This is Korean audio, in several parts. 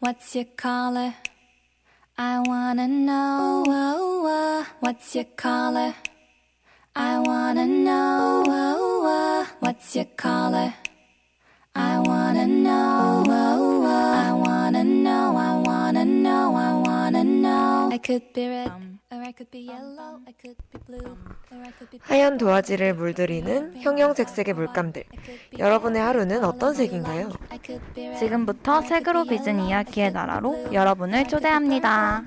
What's your color? I wanna know. What's your color? I wanna know. What's your color? I wanna know. 하얀 도화지를 물들이는 형형색색의 물감들. 여러분의 하루는 어떤 색인가요? I could be red. 지금부터 색으로 빚은 이야기의 나라로 여러분을 초대합니다.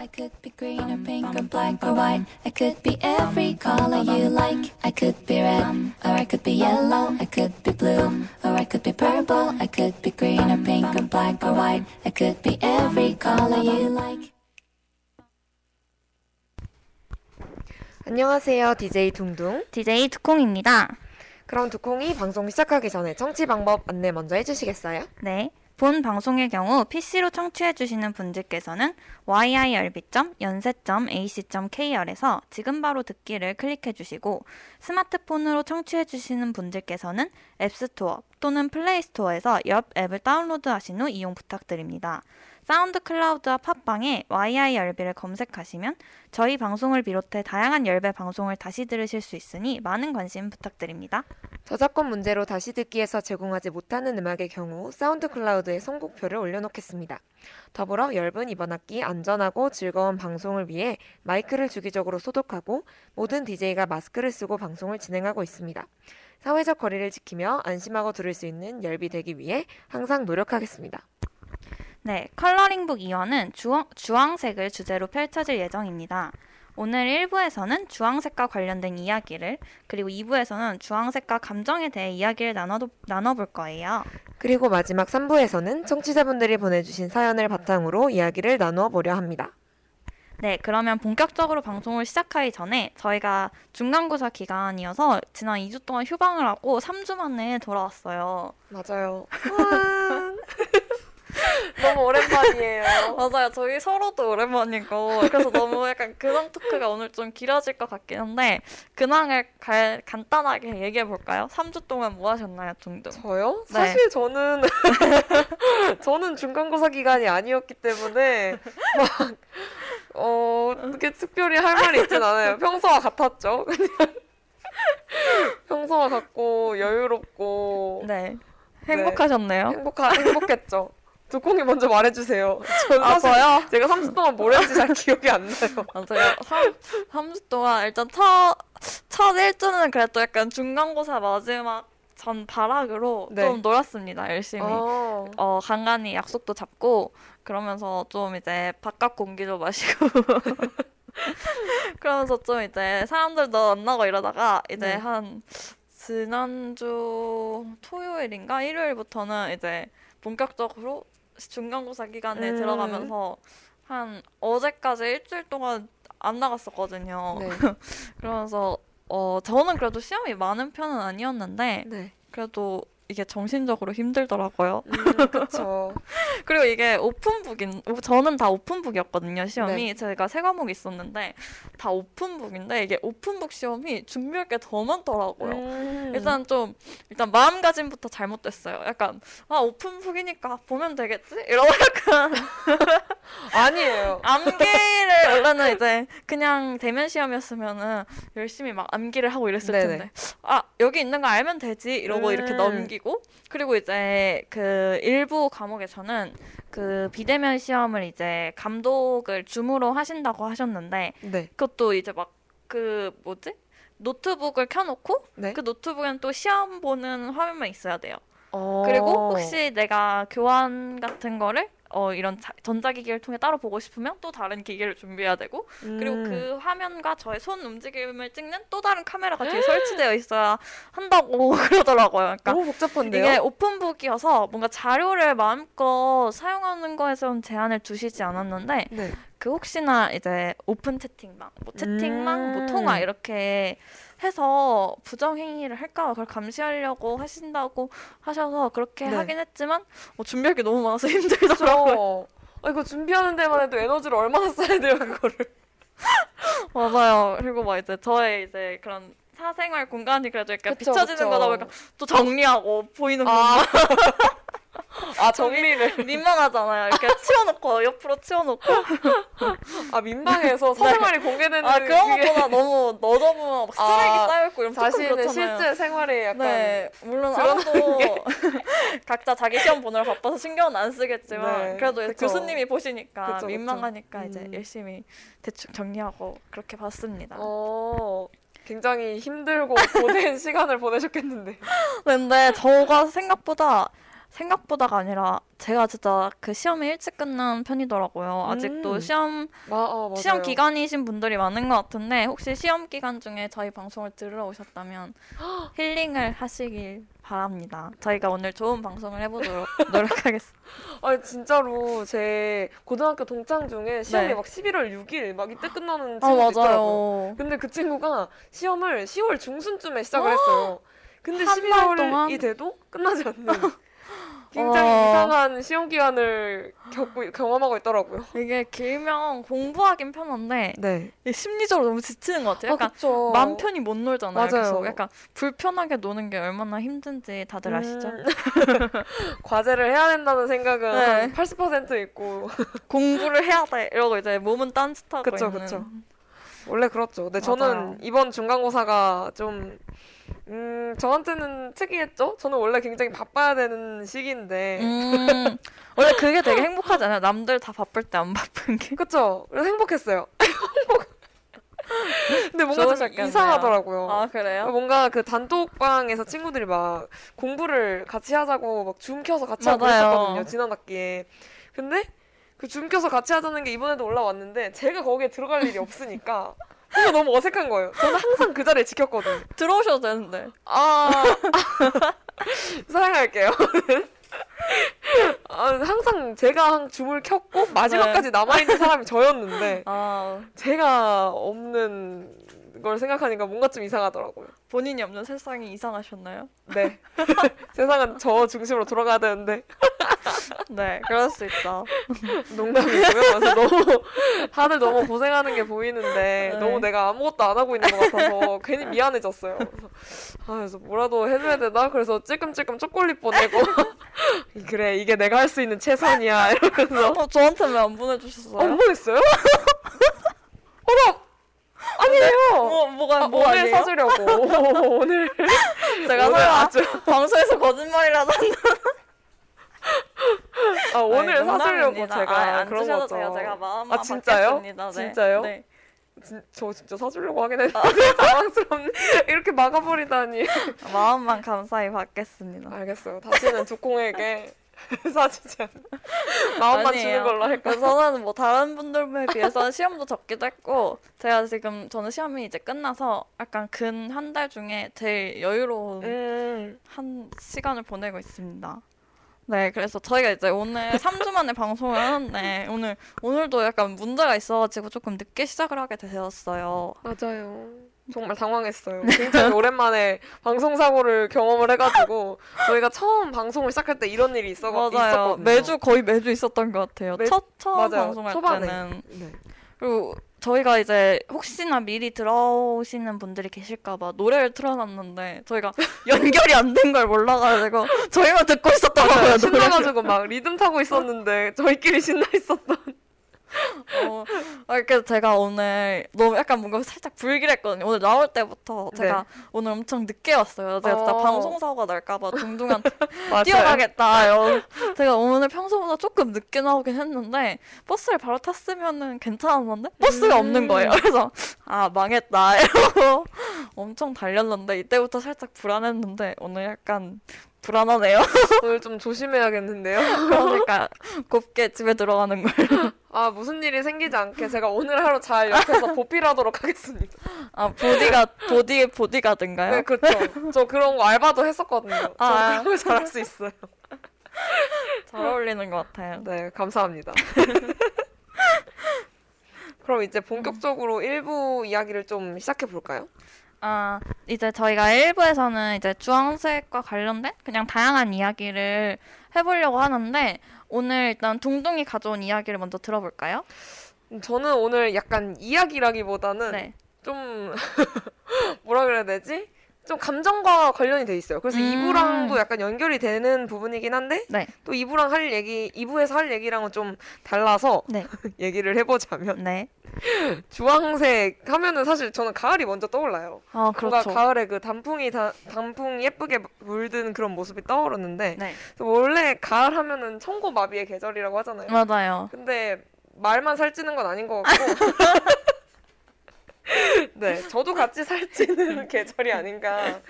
안녕하세요. DJ 둥둥. DJ 두콩입니다. 그럼 두콩이 방송 시작하기 전에 청취 방법 안내 먼저 해주시겠어요? 네. 본 방송의 경우 PC로 청취해주시는 분들께서는 yirb.yonsei.ac.kr에서 지금 바로 듣기를 클릭해주시고 스마트폰으로 청취해주시는 분들께서는 앱스토어 또는 플레이스토어에서 열브 앱을 다운로드하신 후 이용 부탁드립니다. 사운드 클라우드와 팟빵에 YIRB를 검색하시면 저희 방송을 비롯해 다양한 열브 방송을 다시 들으실 수 있으니 많은 관심 부탁드립니다. 저작권 문제로 다시 듣기에서 제공하지 못하는 음악의 경우 사운드 클라우드에 선곡표를 올려놓겠습니다. 더불어 열브는 이번 학기 안전하고 즐거운 방송을 위해 마이크를 주기적으로 소독하고 모든 DJ가 마스크를 쓰고 방송을 진행하고 있습니다. 사회적 거리를 지키며 안심하고 들을 수 있는 열브가 되기 위해 항상 노력하겠습니다. 네, 컬러링북 2화는 주황, 주황 색을 주제로 펼쳐질 예정입니다. 오늘 1부에서는 주황색과 관련된 이야기를, 그리고 2부에서는 주황색과 감정에 대해 이야기를 나눠, 나눠볼 거예요. 그리고 마지막 3부에서는 청취자분들이 보내주신 사연을 바탕으로 이야기를 나누어 보려 합니다. 네, 그러면 본격적으로 방송을 시작하기 전에 저희가 중간고사 기간이어서 지난 2주 동안 휴방을 하고 3주 만에 돌아왔어요. 맞아요. 너무 오랜만이에요. 맞아요. 저희 서로도 오랜만이고 그래서 너무 약간 근황 토크가 오늘 좀 길어질 것 같긴 한데 근황을 갈- 간단하게 얘기해 볼까요? 3주 동안 뭐 하셨나요, 둥둥? 저요? 네. 사실 저는 저는 중간고사 기간이 아니었기 때문에 막 어, 어떻게 특별히 할 말이 있진 않아요. 평소와 같았죠. 그냥 평소와 같고 여유롭고 네. 행복하셨네요. 행복하 행복했죠. 두콩이 먼저 말해주세요. 전 아, 사실 저요? 제가 3주 동안 뭘 했는지 잘 기억이 안 나요. 맞아요. 3, 삼주 동안 일단 첫, 첫 일주는 그래도 약간 중간고사 마지막 전 발악으로 네. 좀 놀았습니다, 열심히. 어, 어, 간간히 약속도 잡고 그러면서 좀 이제 바깥 공기도 마시고 그러면서 좀 이제 사람들도 만나고 이러다가 이제 네. 한 지난주 토요일인가 일요일부터는 이제 본격적으로 중간고사 기간에 음. 들어가면서 한 어제까지 일주일 동안 안 나갔었거든요. 네. 그러면서 어 저는 그래도 시험이 많은 편은 아니었는데 네. 그래도 이게 정신적으로 힘들더라고요. 음, 그쵸. 그리고 이게 오픈북인 오- 저는 다 오픈북이었거든요 시험이 네. 제가 세 과목이 있었는데 다 오픈북인데 이게 오픈북 시험이 준비할 게 더 많더라고요. 음. 일단 좀 일단 마음가짐부터 잘못됐어요. 약간 아 오픈북이니까 보면 되겠지 이러고 약간 아니에요. 암기를 원래는 이제 그냥 대면 시험이었으면은 열심히 막 암기를 하고 이랬을 네네. 텐데 아 여기 있는 거 알면 되지 이러고 이렇게 음. 넘기 고 그리고 이제 그 일부 과목에서는 그 비대면 시험을 이제 감독을 줌으로 하신다고 하셨는데 네. 그것도 이제 막 그 뭐지 노트북을 켜놓고 네. 그 노트북엔 또 시험 보는 화면만 있어야 돼요. 어. 그리고 혹시 내가 교안 같은 거를 어 이런 자- 전자기기를 통해 따로 보고 싶으면 또 다른 기기를 준비해야 되고 그리고 음. 그 화면과 저의 손 움직임을 찍는 또 다른 카메라가 뒤에 설치되어 있어야 한다고 그러더라고요. 그러니까 너무 복잡한데요? 이게 open book이어서 뭔가 자료를 마음껏 사용하는 거에선 제한을 두시지 않았는데 네. 그 혹시나 이제 오픈 채팅방, 뭐 채팅방, 뭐 음. 통화 이렇게 해서 부정 행위를 할까 그걸 감시하려고 하신다고 하셔서 그렇게 네. 하긴 했지만 뭐 준비할 게 너무 많아서 힘들더라고요. 저 아, 이거 준비하는 데만 해도 에너지를 얼마나 써야 돼요, 그거를. 맞아요. 그리고 막 이제 저의 이제 그런 사생활 공간이 그래도 약간 그쵸, 비춰지는 그쵸. 거다 보니까 또 정리하고 보이는 아. 것만 아 정리를 민망하잖아요. 이렇게 치워놓고 옆으로 치워놓고 아 민방에서 사생활이 공개되는 아 그런 그게 것보다 너무 너무 막 쓰레기 아, 쌓여있고 조금 자신의. 실제 생활에 약간 네, 물론 아무도 각자 자기 시험 보느라 바빠서 신경은 안 쓰겠지만 네, 그래도 그쵸. 교수님이 보시니까 그쵸, 그쵸. 민망하니까 이제 음. 열심히 대충 정리하고 그렇게 봤습니다. 어 굉장히 힘들고 고된 시간을 보내셨겠는데 근데 저가 생각보다 생각보다가 아니라 제가 진짜 그 시험이 일찍 끝난 편이더라고요. 아직도 음. 시험 마, 어, 맞아요. 시험 기간이신 분들이 많은 것 같은데 혹시 시험 기간 중에 저희 방송을 들으러 오셨다면 힐링을 하시길 바랍니다. 저희가 오늘 좋은 방송을 해보도록 노력하겠습니다. 아니 진짜로 제 고등학교 동창 중에 시험이 네. 막 11월 6일 막 이때 끝나는 아 친구도 있더라고요. 맞아요. 근데 그 친구가 시험을 10월 중순쯤에 시작을 했어요. 근데 한달 동안? 11월이 돼도 끝나지 않는 굉장히 어. 이상한 시험 기간을 겪고 경험하고 있더라고요. 이게 길면 공부하긴 편한데 네. 심리적으로 너무 지치는 것 같아요. 아, 약간 그쵸. 마음 편히 못 놀잖아요. 맞아요. 그래서 약간 불편하게 노는 게 얼마나 힘든지 다들 아시죠? 음, 과제를 해야 된다는 생각은 네. 한 80% 있고 공부를 해야 돼 이러고 이제 몸은 딴짓하고 그쵸, 있는. 그쵸. 원래 그렇죠. 근데 맞아요. 저는 이번 중간고사가 좀 음, 저한테는 특이했죠. 저는 원래 굉장히 바빠야 되는 시기인데 음, 원래 그게 되게 행복하지 않아요? 남들 다 바쁠 때 안 바쁜 게. 그쵸? 그래서 행복했어요. 근데 뭔가 좀. 이상하더라고요. 아 그래요? 뭔가 그 단톡방에서 친구들이 막 공부를 같이 하자고 막 줌 켜서 같이 하고 맞아요. 그랬었거든요. 지난 학기에. 근데 그 줌 켜서 같이 하자는 게 이번에도 올라왔는데 제가 거기에 들어갈 일이 없으니까 뭔가 너무 어색한 거예요. 저는 항상 그 자리에 지켰거든요. 들어오셔도 되는데. 아 사양할게요. 아, 항상 제가 한 줌을 켰고 마지막까지 남아있는 사람이 저였는데 아 제가 없는 걸 생각하니까 뭔가 좀 이상하더라고요. 본인이 없는 세상이 이상하셨나요? 네. 세상은 저 중심으로 돌아가야 되는데 네, 그럴 수 있다. 농담이고요. 그래서 너무 다들 너무 고생하는 게 보이는데 네. 너무 내가 아무것도 안 하고 있는 것 같아서 괜히 미안해졌어요. 그래서 아, 그래서 뭐라도 해줘야 되나? 그래서 찔끔찔끔 초콜릿 보내고 그래 이게 내가 할 수 있는 최선이야 이러면서 어, 저한테 왜 안 보내주셨어요? 안 보냈어요? 어머 아니에요. 뭐 뭐가 아, 뭐 오늘 아니에요? 사주려고 오늘 제가 오늘 아주 방송에서 거짓말이라도 한 아, 오늘 아니, 사주려고. 제가 아니, 안 그런 거죠. 돼요. 제가 마음만 아, 진짜요? 네. 진짜요? 네. 진, 저 진짜 사주려고 하긴 했는데 당황스럽네. 이렇게 막아버리다니. 마음만 감사히 받겠습니다. 알겠어요. 다시는 두콩에게 사주지 않. 마음만 아니에요. 주는 걸로 할까? 저는 뭐 다른 분들에 비해서는 시험도 적기도 했고 제가 지금 저는 시험이 이제 끝나서 약간 근 한 달 중에 제일 여유로운 음. 한 시간을 보내고 있습니다. 네, 그래서 저희가 이제 오늘 3주 만에 방송을 하는데 오늘 오늘도 약간 문제가 있어가지고 조금 늦게 시작을 하게 되었어요. 맞아요. 정말 당황했어요. 굉장히 오랜만에 방송 사고를 경험을 해가지고 저희가 처음 방송을 시작할 때 이런 일이 있어 맞아요. 있었거든요. 매주 거의 매주 있었던 것 같아요. 매- 첫 처음 맞아요. 방송할 초반에. 때는 네. 그리고 저희가 이제 혹시나 미리 들어오시는 분들이 계실까봐 노래를 틀어놨는데 저희가 연결이 안 된 걸 몰라가지고 저희만 듣고. 맞아요. 노래를. 신나가지고 막 리듬 타고 있었는데 저희끼리 신나 있었던. 어, 아, 그래서 제가 오늘 너무 약간 뭔가 살짝 불길했거든요. 오늘 나올 때부터 제가 오늘 엄청 늦게 왔어요. 제가 진짜 어. 방송사고가 날까봐 맞아요. 뛰어가겠다. 이러고 제가 오늘 평소보다 조금 늦게 나오긴 했는데 버스를 바로 탔으면은 괜찮았는데 버스가 음. 없는 거예요. 그래서 아 망했다 이러고 엄청 달렸는데 이때부터 살짝 불안했는데 오늘 약간 불안하네요. 오늘 좀 조심해야겠는데요. 그러니까 곱게 집에 들어가는 걸로. 아 무슨 일이 생기지 않게 제가 오늘 하루 잘 옆에서 보필하도록 하겠습니다. 아 보디가 보디 보디가든가요? 네 그렇죠. 저 그런 거 알바도 했었거든요. 저 아. 그런 걸 잘할 수 있어요. 잘 어울리는 것 같아요. 네 감사합니다. 그럼 이제 본격적으로 일부 이야기를 좀 시작해 볼까요? 아, 이제 저희가 1부에서는 이제 주황색과 관련된 그냥 다양한 이야기를 해보려고 하는데 오늘 일단 둥둥이 가져온 이야기를 먼저 들어볼까요? 저는 오늘 약간 이야기라기보다는 네. 좀 뭐라 그래야 되지? 좀 감정과 관련이 돼 있어요. 그래서 음. 2부랑도 약간 연결이 되는 부분이긴 한데 네. 또 2부랑 할 얘기, 2부에서 할 얘기랑은 좀 달라서 네. 얘기를 해보자면 네. 주황색 하면은 사실 저는 가을이 먼저 떠올라요. 아, 뭔가 그렇죠. 가을에 그 단풍이 다, 단풍 예쁘게 물든 그런 모습이 떠오르는데 네. 원래 가을 하면은 청고마비의 계절이라고 하잖아요. 맞아요. 근데 말만 살찌는 건 아닌 것 같고 네 저도 같이 살찌는 계절이 아닌가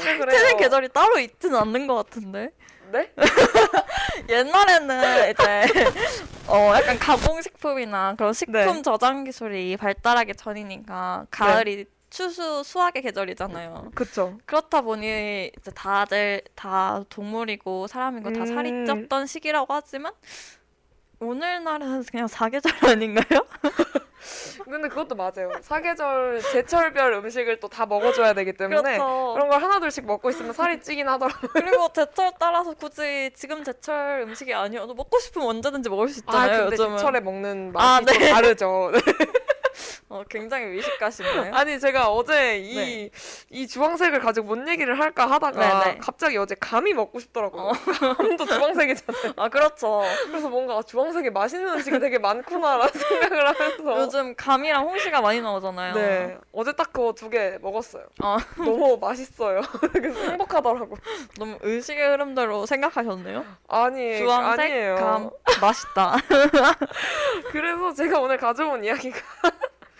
생각을 살찌는. 계절이 따로 있지는 않는 것 같은데. 네? 옛날에는 이제 어 약간 가공식품이나 그런 식품 네. 저장 기술이 발달하기 전이니까 가을이 추수 수확의 계절이잖아요. 그쵸 그렇다 보니 이제 다들 다 동물이고 사람이고 다 살이 음. 쪘던 시기라고 하지만 오늘날은 그냥 사계절 아닌가요? 근데 그것도 맞아요 사계절 제철별 음식을 또 다 먹어줘야 되기 때문에 그렇죠. 그런 걸 하나둘씩 먹고 있으면 살이 찌긴 하더라고요 그리고 제철 따라서 굳이 지금 제철 음식이 아니어도 먹고 싶으면 언제든지 먹을 수아 있잖아요. 근데 요즘은. 제철에 먹는 아, 맛이 네. 또 다르죠 어, 굉장히 미식가시네요. 아니 제가 어제 이, 이 주황색을 가지고 뭔 얘기를 할까 하다가 네, 네. 갑자기 어제 감이 먹고 싶더라고요 감도 주황색이잖아요 아 그렇죠. 그래서 뭔가 주황색에 맛있는 음식이 되게 많구나라는 생각을 하면서 요즘 감이랑 홍시가 많이 나오잖아요. 네 어제 딱 그거 두 개 먹었어요 아, 너무 맛있어요 그래서 행복하더라고 너무 의식의 흐름대로 생각하셨네요. 아니 주황색 아니에요 감 맛있다. 그래서 제가 오늘 가져온 이야기가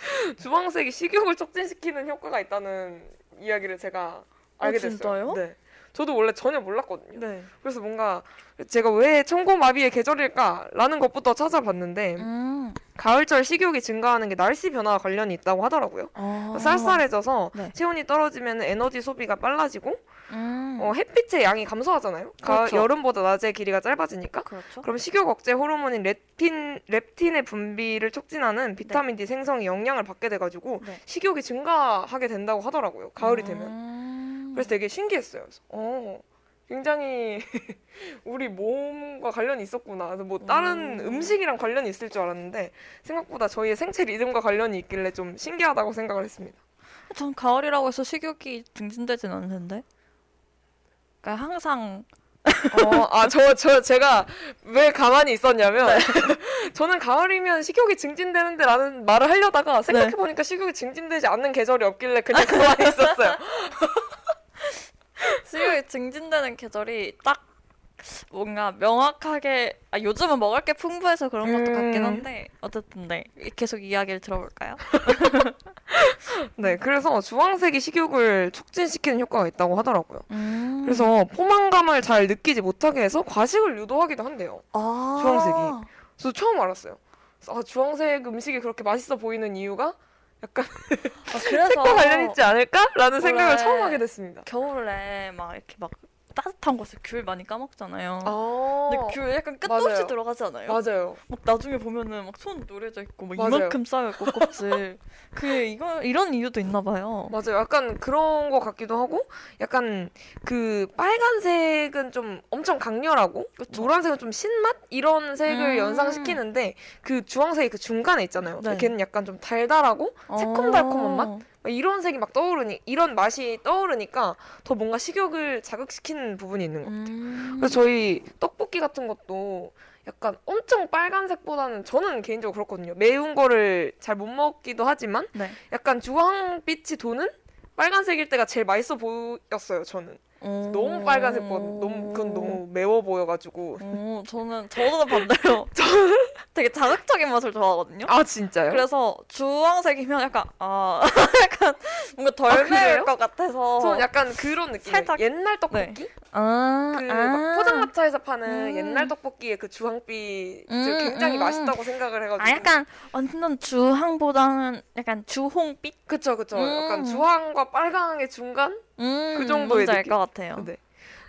주황색이 식욕을 촉진시키는 효과가 있다는 이야기를 제가 알게 됐어요 진짜요? 네 저도 원래 전혀 몰랐거든요 네. 그래서 뭔가 제가 왜 청고마비의 계절일까라는 것부터 찾아봤는데 음. 가을철 식욕이 증가하는 게 날씨 변화와 관련이 있다고 하더라고요. 아. 쌀쌀해져서 네. 체온이 떨어지면 에너지 소비가 빨라지고 음. 어, 햇빛의 양이 감소하잖아요. 가, 그렇죠. 여름보다 낮의 길이가 짧아지니까. 그렇죠. 그럼 식욕 억제 호르몬인 렙틴, 렙틴의 분비를 촉진하는 비타민 D 생성이 영향을 받게 돼가지고 네. 식욕이 증가하게 된다고 하더라고요. 가을이 되면. 음. 그래서 되게 신기했어요. 그래서, 어, 굉장히 우리 몸과 관련이 있었구나. 그래서 뭐 다른 음. 음식이랑 관련이 있을 줄 알았는데 생각보다 저희의 생체 리듬과 관련이 있길래 좀 신기하다고 생각을 했습니다. 전 가을이라고 해서 식욕이 증진되진 않는데. 그러니까 항상 어, 아, 저, 저, 제가 왜 가만히 있었냐면, 저는 가을이면 식욕이 증진되는데 라는 말을 하려다가 생각해보니까 식욕이 증진되지 않는 계절이 없길래 그냥 가만히 있었어요. 식욕이 증진되는 계절이 딱 뭔가 명확하게 아, 요즘은 먹을 게 풍부해서 그런 것도 음. 같긴 한데 어쨌든 네 계속 이야기를 들어볼까요? 네, 그래서 주황색이 식욕을 촉진시키는 효과가 있다고 하더라고요. 음. 그래서 포만감을 잘 느끼지 못하게 해서 과식을 유도하기도 한대요. 아. 주황색이. 저도 처음 알았어요. 그래서 아, 주황색 음식이 그렇게 맛있어 보이는 이유가 약간 아, 그래서 색과 관련 있지 않을까라는 생각을 처음 하게 됐습니다. 겨울에 막 이렇게 막 따뜻한 곳에 귤 많이 까먹잖아요. 아, 근데 귤 약간 끝도 없이. 들어가지 않아요? 맞아요. 막 나중에 보면은 막 손 노래져 있고 막 맞아요. 이만큼 쌓여 있고 껍질. 그 이거 이런 이유도 있나 봐요. 맞아요. 약간 그런 것 같기도 하고, 약간 그 빨간색은 좀 엄청 강렬하고, 그쵸. 노란색은 좀 신맛 이런 색을 음. 연상시키는데 그 주황색이 그 중간에 있잖아요. 네. 걔는 약간 좀 달달하고 새콤달콤한 맛? 이런 색이 막 떠오르니 이런 맛이 떠오르니까 더 뭔가 식욕을 자극시키는 부분이 있는 것 같아요. 음. 그래서 저희 떡볶이 같은 것도 약간 엄청 빨간색보다는 저는 개인적으로 그렇거든요. 매운 거를 잘 못 먹기도 하지만 네. 약간 주황빛이 도는 빨간색일 때가 제일 맛있어 보였어요. 저는 어. 너무 빨간색보다 너무 그건 너무 매워 보여가지고 어, 저는 저도 반대로 되게 자극적인 맛을 좋아하거든요. 아 진짜요? 그래서 주황색이면 약간 아 약간 뭔가 덜 아, 매울? 것 같아서 저는 약간 그런 느낌. 살짝- 옛날 떡볶이? 아, 그막 포장마차에서 파는 음. 옛날 떡볶이의 그 주황빛 음, 굉장히 음. 맛있다고 생각을 해가지고 아 약간 완전 주황보다는 약간 주홍빛 그쵸 그쵸 음. 약간 주황과 빨강의 중간 음, 그 정도의 느낌? 것 같아요. 네.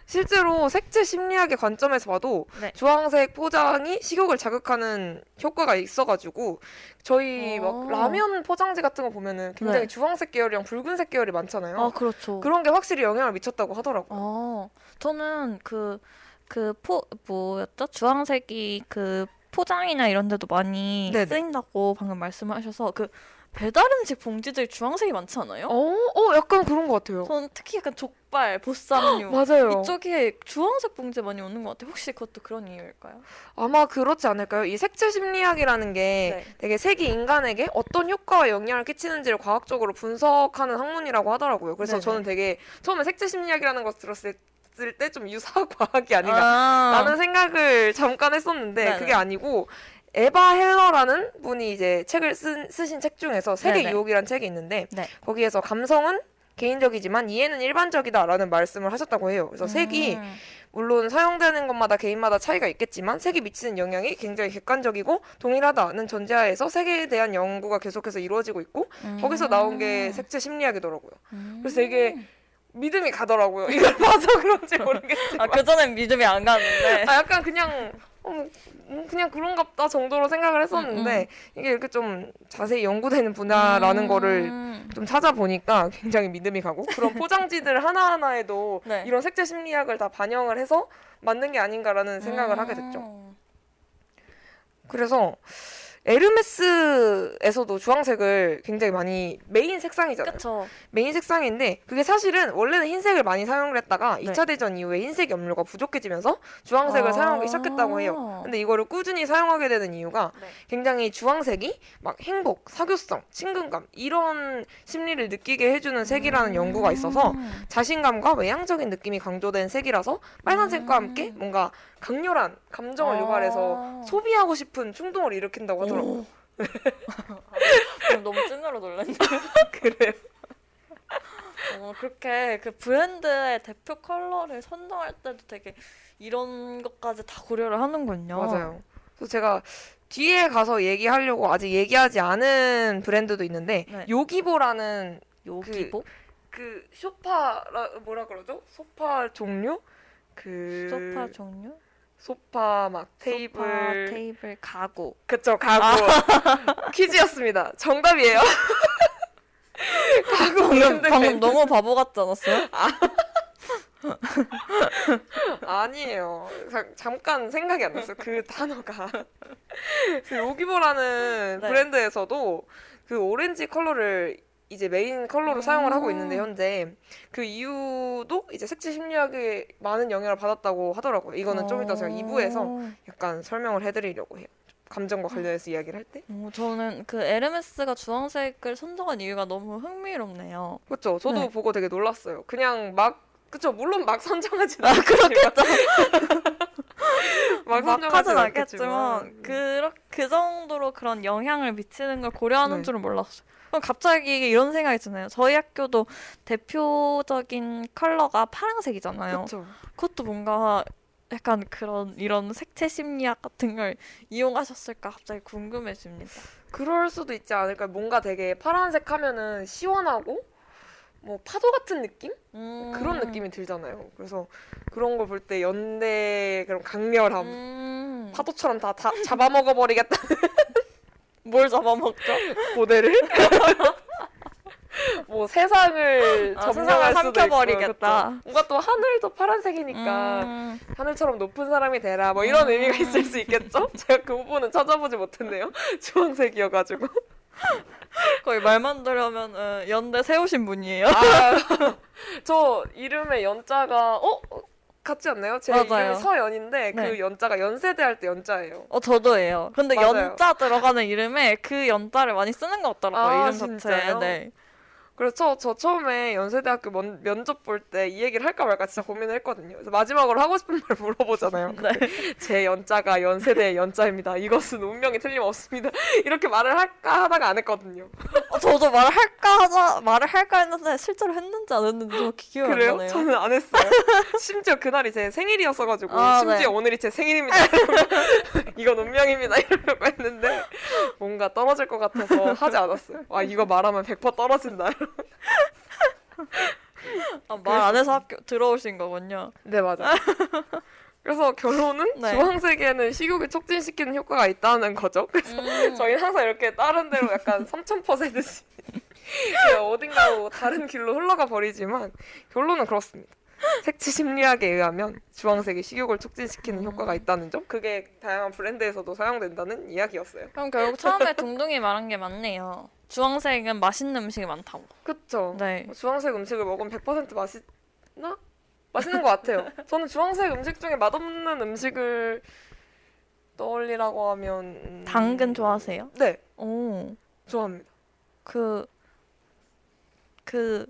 실제로 색채 심리학의 관점에서 봐도 네. 주황색 포장이 식욕을 자극하는 효과가 있어가지고 저희 어. 막 라면 포장지 같은 거 보면은 굉장히 네. 주황색 계열이랑 붉은색 계열이 많잖아요. 아 그렇죠. 그런 게 확실히 영향을 미쳤다고 하더라고요. 어, 저는 그, 그 포, 뭐였죠? 주황색이 그 포장이나 이런 데도 많이 네네. 쓰인다고 방금 말씀하셔서 그 배달 음식 봉지들 주황색이 많지 않아요? 어, 어, 약간 그런 것 같아요. 저는 특히 약간 족발, 보쌈류 맞아요. 이쪽에 주황색 봉지 많이 오는 것 같아요. 혹시 그것도 그런 이유일까요? 아마 그렇지 않을까요? 이 색채 심리학이라는 게 네. 되게 색이 인간에게 어떤 효과와 영향을 끼치는지를 과학적으로 분석하는 학문이라고 하더라고요. 그래서 네네. 저는 되게 처음에 색채 심리학이라는 것 들었을 때좀 유사한 과학이 아닌가 아, 라는 생각을 잠깐 했었는데 네네. 그게 아니고 에바 헬러라는 분이 이제 책을 쓴, 쓰신 책 중에서 세계 네네. 유혹이라는 책이 있는데 네. 거기에서 감성은 개인적이지만 이해는 일반적이다라는 말씀을 하셨다고 해요. 그래서 색이 음. 물론 사용되는 것마다 개인마다 차이가 있겠지만 색이 미치는 영향이 굉장히 객관적이고 동일하다는 전제하에서 색에 대한 연구가 계속해서 이루어지고 있고 거기서 나온 게 색채 심리학이더라고요. 음. 그래서 되게 믿음이 가더라고요. 이걸 봐서 그런지 모르겠지만. 아, 그전엔 믿음이 안 가는데. 아, 약간 그냥 음, 그냥 그런가 보다 정도로 생각을 했었는데 이게 이렇게 좀 자세히 연구되는 분야라는 거를 음. 좀 찾아보니까 굉장히 믿음이 가고 그런 포장지들 하나하나에도 네. 이런 색채 심리학을 다 반영을 해서 만든 게 아닌가라는 생각을 하게 됐죠. 음. 그래서 에르메스에서도 주황색을 굉장히 많이 메인 색상이잖아요. 그쵸. 메인 색상인데 그게 사실은 원래는 흰색을 많이 사용을 했다가 네. 2차 대전 이후에 흰색 염료가 부족해지면서 주황색을 아. 사용하기 시작했다고 해요. 근데 이거를 꾸준히 사용하게 되는 이유가 네. 굉장히 주황색이 막 행복, 사교성, 친근감 이런 심리를 느끼게 해주는 색이라는 연구가 있어서 음. 자신감과 외향적인 느낌이 강조된 색이라서 빨간색과 함께 뭔가 강렬한 감정을 아. 유발해서 소비하고 싶은 충동을 일으킨다고 하더라고요. 오. 그럼 너무 찐으로 놀랐네. 그래요. 어, 그렇게 그 브랜드의 대표 컬러를 선정할 때도 되게 이런 것까지 다 고려를 하는군요. 맞아요. 그래서 제가 뒤에 가서 얘기하려고 아직 얘기하지 않은 브랜드도 있는데 네. 요기보라는 요기보? 그 소파라 뭐라 그러죠? 소파 종류? 그 소파 종류? 소파 막 테이블 소파, 테이블, 가구. 그쵸 가구 퀴즈였습니다. 정답이에요. 가구 방금, 방금 너무 바보 같지 않았어요? 아니에요. 자- 잠깐 생각이 안 났어요. 그 단어가. 그 요기보라는 네. 브랜드에서도 그 오렌지 컬러를 이제 메인 컬러로 사용을 하고 있는데 음. 현재 그 이유도 이제 색채 심리학에 많은 영향을 받았다고 하더라고요. 이거는 좀 이따 제가 2부에서 어. 약간 설명을 해드리려고 해요. 감정과 관련해서 이야기를 할 때. 어, 저는 그 에르메스가 주황색을 선정한 이유가 너무 흥미롭네요. 그렇죠. 저도 네. 보고 되게 놀랐어요. 그냥 막 그쵸. 물론 막 선정하진 아, 그렇겠죠. 막 막 하진 않겠지만 않겠지만 그, 그 정도로 그런 영향을 미치는 걸 고려하는 네. 줄은 몰랐어요. 갑자기 이런 생각이 드네요. 저희 학교도 대표적인 컬러가 파란색이잖아요. 그렇죠. 그것도 뭔가 약간 그런 이런 색채 심리학 같은 걸 이용하셨을까 갑자기 궁금해집니다. 그럴 수도 있지 않을까. 뭔가 되게 파란색 하면은 시원하고 뭐 파도 같은 느낌? 음. 그런 느낌이 들잖아요. 그래서 그런 걸 볼 때 연대 그런 강렬함, 음. 파도처럼 다, 다 잡아먹어 버리겠다 뭘 잡아먹죠? 고대를. 뭐 세상을 아, 점령할 세상을 수도 있고, 삼켜버리겠다. 그쵸? 뭔가 또 하늘도 파란색이니까 음. 하늘처럼 높은 사람이 되라 뭐 이런 음. 의미가 있을 수 있겠죠? 제가 그 부분은 찾아보지 못했네요. 주황색이어가지고. 거의 말만 들으면 은 연대 세우신 분이에요. 아, 저 이름의 연자가 어 같지 않나요? 제 맞아요. 이름이 서연인데 네. 그 연자가 연세대 할 때 연자예요. 어 저도예요. 근데 맞아요. 연자 들어가는 이름에 그 연자를 많이 쓰는 것 같더라고요. 아, 이름. 진짜요? 네. 그래서 저, 저 처음에 연세대학교 면, 면접 볼 때 이 얘기를 할까 말까 진짜 고민을 했거든요. 그래서 마지막으로 하고 싶은 말 물어보잖아요. 네. 제 연자가 연세대의 연자입니다. 이것은 운명이 틀림없습니다. 이렇게 말을 할까 하다가 안 했거든요. 어, 저도 말을 할까 하자 말을 할까 했는데 실제로 했는지 안 했는지 정확히 기억이 그래요? 안 나네요. 저는 안 했어요. 심지어 그날이 제 생일이었어가지고 아, 심지어 네. 오늘이 제 생일입니다. 이건 운명입니다. 이러려고 했는데 뭔가 떨어질 것 같아서 하지 않았어요. 아 이거 말하면 100% 떨어진다. 아, 말안 해서 학교 들어오신 거군요. 네 맞아. 그래서 결론은 네. 주황색에는 식욕을 촉진시키는 효과가 있다는 거죠. 그래서 음. 저희는 항상 이렇게 다른 데로 약간 3000%씩 어딘가로 다른 길로 흘러가 버리지만 결론은 그렇습니다. 색채 심리학에 의하면 주황색이 식욕을 촉진시키는 효과가 있다는 점 그게 다양한 브랜드에서도 사용된다는 이야기였어요. 그럼 결국 처음에 둥둥이 말한 게 맞네요. 주황색은 맛있는 음식이 많다고. 그쵸? 네. 주황색 음식을 먹으면 100% 맛있나? 맛있는 것 같아요. 저는 주황색 음식 중에 맛없는 음식을 떠올리라고 하면 음, 당근 좋아하세요? 네, 오. 좋아합니다. 그, 그,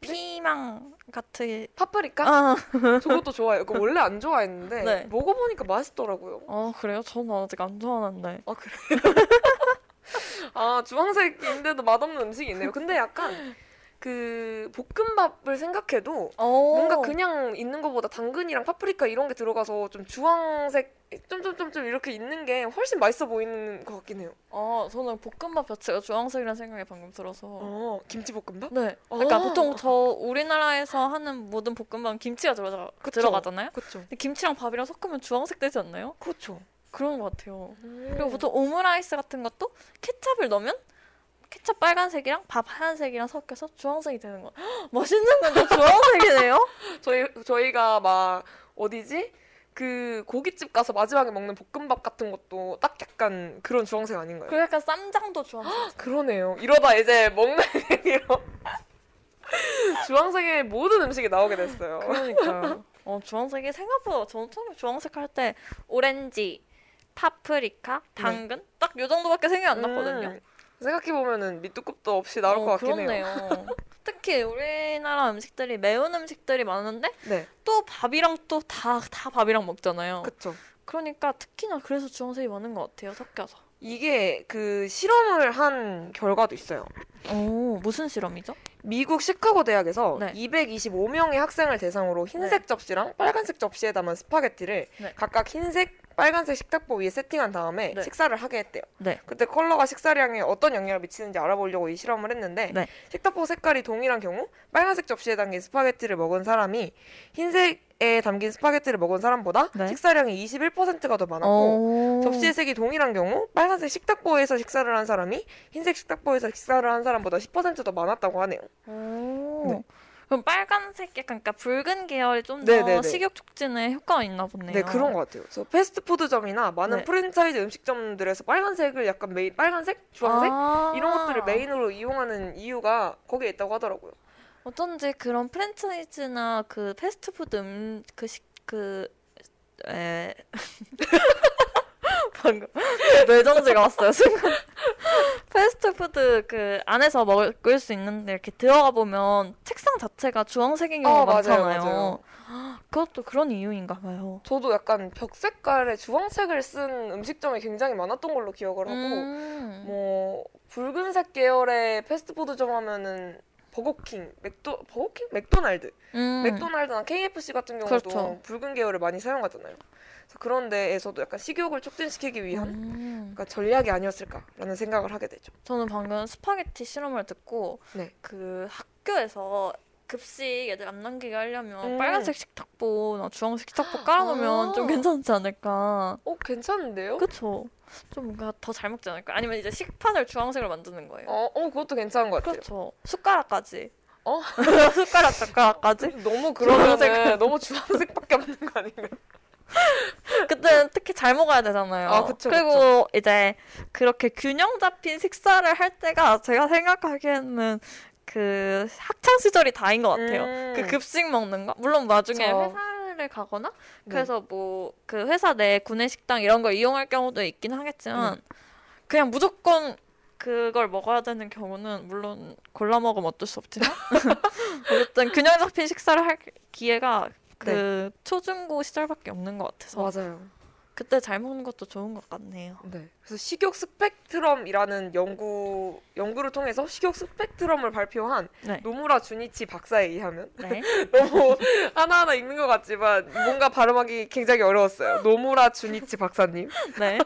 피망 같은. 파프리카? 아, 저것도 좋아해요. 그거 원래 안 좋아했는데 네. 먹어보니까 맛있더라고요. 어, 그래요? 저는 아직 안 좋아하는데. 아 그래요? 아 주황색인데도 맛없는 음식이 있네요. 근데 약간 그 볶음밥을 생각해도 뭔가 그냥 있는 것보다 당근이랑 파프리카 이런 게 들어가서 좀 주황색 점점점점 이렇게 있는 게 훨씬 맛있어 보이는 것 같긴 해요. 어, 저는 볶음밥 자체가 주황색이라는 생각이 방금 들어서. 어 김치 볶음밥? 네. 어. 그러니까 보통 저 우리나라에서 하는 모든 볶음밥은 김치가 들어가, 그쵸. 들어가잖아요? 그렇죠. 김치랑 밥이랑 섞으면 주황색 되지 않나요? 그렇죠. 그런 것 같아요. 그리고 그리고 보통 오므라이스 같은 것도 케찹을 넣으면 케찹 빨간색이랑 밥 하얀색이랑 섞여서 주황색이 되는 거. 헉, 맛있는 건데 주황색이네요? 저희 저희가 막 어디지? 그 고깃집 가서 마지막에 먹는 볶음밥 같은 것도 딱 약간 그런 주황색 아닌가요? 그리고 약간 쌈장도 주황색. 그러네요. 이러다 이제 먹는 얘기로 주황색의 모든 음식이 나오게 됐어요. 그러니까요. 어, 주황색이 생각보다 저는 처음에 주황색 할 때 오렌지, 파프리카, 당근 딱 요 정도밖에 생각이 안 났거든요. 음, 생각해 보면은 밑도 끝도 없이 나올 어, 것 같긴 그렇네요. 해요. 특히 우리나라 음식들이 매운 음식들이 많은데 네, 또 밥이랑 또 다 다 밥이랑 먹잖아요. 그렇죠. 그러니까 특히나 그래서 주황색이 많은 것 같아요. 섞여서. 이게 그 실험을 한 결과도 있어요. 오 무슨 실험이죠? 미국 시카고 대학에서 네. 225명의 학생을 대상으로 흰색 접시랑 빨간색 접시에 담은 스파게티를 네. 각각 흰색, 빨간색 식탁보 위에 세팅한 다음에 네. 식사를 하게 했대요. 네. 그때 컬러가 식사량에 어떤 영향을 미치는지 알아보려고 이 실험을 했는데 네. 식탁보 색깔이 동일한 경우 빨간색 접시에 담긴 스파게티를 먹은 사람이 흰색에 담긴 스파게티를 먹은 사람보다 네. 식사량이 21%가 더 많았고 오. 접시의 색이 동일한 경우 빨간색 식탁보에서 식사를 한 사람이 흰색 식탁보에서 식사를 한 사람보다 10%더 많았다고 하네요. 그럼 빨간색 약간 그러니까 붉은 계열이 좀 네, 더. 식욕 촉진에 효과가 있나 보네요. 네, 그런 것 같아요. 그래서 패스트푸드점이나 많은 네. 프랜차이즈 음식점들에서 빨간색을 약간 메인, 빨간색, 주황색 아. 이런 것들을 메인으로 이용하는 이유가 거기에 있다고 하더라고요. 어쩐지 그런 프랜차이즈나 그 패스트푸드 음그식그 에. 방금 뇌정지가 왔어요 순간 패스트푸드 그 안에서 먹을 수 있는데 이렇게 들어가 보면 책상 자체가 주황색인 경우가 아, 맞아요, 많잖아요 맞아요. 그것도 그런 이유인가 봐요 저도 약간 벽 색깔에 주황색을 쓴 음식점이 굉장히 많았던 걸로 기억을 하고 음. 뭐 붉은색 계열의 패스트푸드점 하면은 버거킹, 맥도 버거킹, 맥도날드, 음. 맥도날드나 KFC 같은 경우도 그렇죠. 붉은 계열을 많이 사용하잖아요. 그런 데에서도 약간 식욕을 촉진시키기 위한 음. 그러니까 전략이 아니었을까라는 생각을 하게 되죠. 저는 방금 스파게티 실험을 듣고 네. 그 학교에서 급식 애들 안 남기게 하려면 음. 빨간색 식탁보나 주황색 식탁보 깔아놓으면 아. 좀 괜찮지 않을까. 어 괜찮은데요? 그쵸? 좀 뭔가 더 잘 먹지 않을까? 아니면 이제 식판을 주황색으로 만드는 거예요. 어, 어 그것도 괜찮은 것 같아요. 그렇죠. 숟가락까지. 어? 숟가락 젓가락까지. 너무. 그러면은 너무 주황색밖에 없는 거 아닌가요? 그때는 특히 잘 먹어야 되잖아요. 아, 그쵸, 그리고 이제 그렇게 균형 잡힌 식사를 할 때가 제가 생각하기에는 그 학창 시절이 다인 것 같아요. 음. 그 급식 먹는 거. 물론 나중에 그쵸. 회사를 가거나 네. 그래서 뭐그 회사 내 구내 식당 이런 걸 이용할 경우도 있긴 하겠지만 네. 그냥 무조건 그걸 먹어야 되는 경우는 물론 골라 먹으면 어쩔 수 없지만 어쨌든 균형 잡힌 식사를 할 기회가 그 초중고 시절밖에 없는 것 같아서 맞아요. 그때 잘 먹는 것도 좋은 것 같네요. 네. 그래서 식욕 스펙트럼이라는 연구 연구를 통해서 식욕 스펙트럼을 발표한 네. 노무라 주니치 박사에 의하면 네. 너무 하나하나 읽는 것 같지만 뭔가 발음하기 굉장히 어려웠어요. 노무라 주니치 박사님. 네.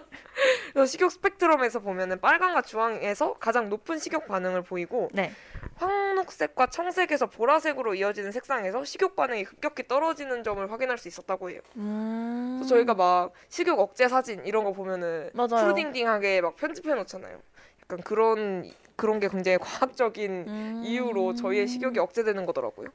그래서 식욕 스펙트럼에서 보면은 빨강과 주황에서 가장 높은 식욕 반응을 보이고 네. 황록색과 청색에서 보라색으로 이어지는 색상에서 식욕 반응이 급격히 떨어지는 점을 확인할 수 있었다고 해요. 음. 그래서 저희가 막 식욕 억제 사진 이런 거 보면은 맞아요. 푸 르딩딩하게 막 편집해 놓잖아요. 약간 그런 그런 게 굉장히 과학적인 음. 이유로 저희의 식욕이 억제되는 거더라고요.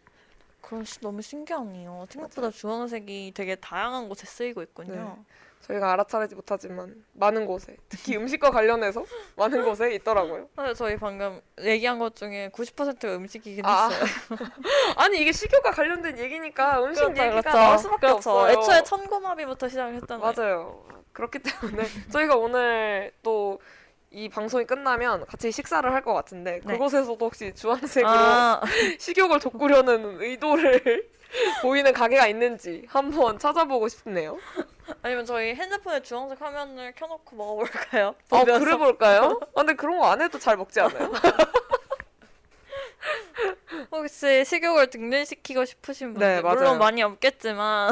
그럼 시- 너무 신기하네요. 생각보다 주황색이 되게 다양한 곳에 쓰이고 있군요. 저희가 알아차리지 못하지만 많은 곳에 특히 음식과 관련해서 많은 곳에 있더라고요. 사실 저희 방금 얘기한 것 중에 90%가 음식이긴 아, 했어요. 아니 이게 식욕과 관련된 얘기니까 음식 그렇죠, 얘기가 그렇죠. 나올 수밖에 그렇죠. 없어요. 애초에 천고마비부터 시작을 했잖아요. 맞아요. 그렇기 때문에 저희가 오늘 또 이 방송이 끝나면 같이 식사를 할 것 같은데 네. 그곳에서도 혹시 주황색으로 아, 식욕을 돋구려는 의도를 보이는 가게가 있는지 한번 찾아보고 싶네요. 아니면 저희 핸드폰에 주황색 화면을 켜놓고 먹어볼까요? 어, 보면서. 그래 볼까요? 아, 근데 그런 거 안 해도 잘 먹지 않아요? 혹시 식욕을 등진시키고 싶으신 분들 네. 물론 많이 없겠지만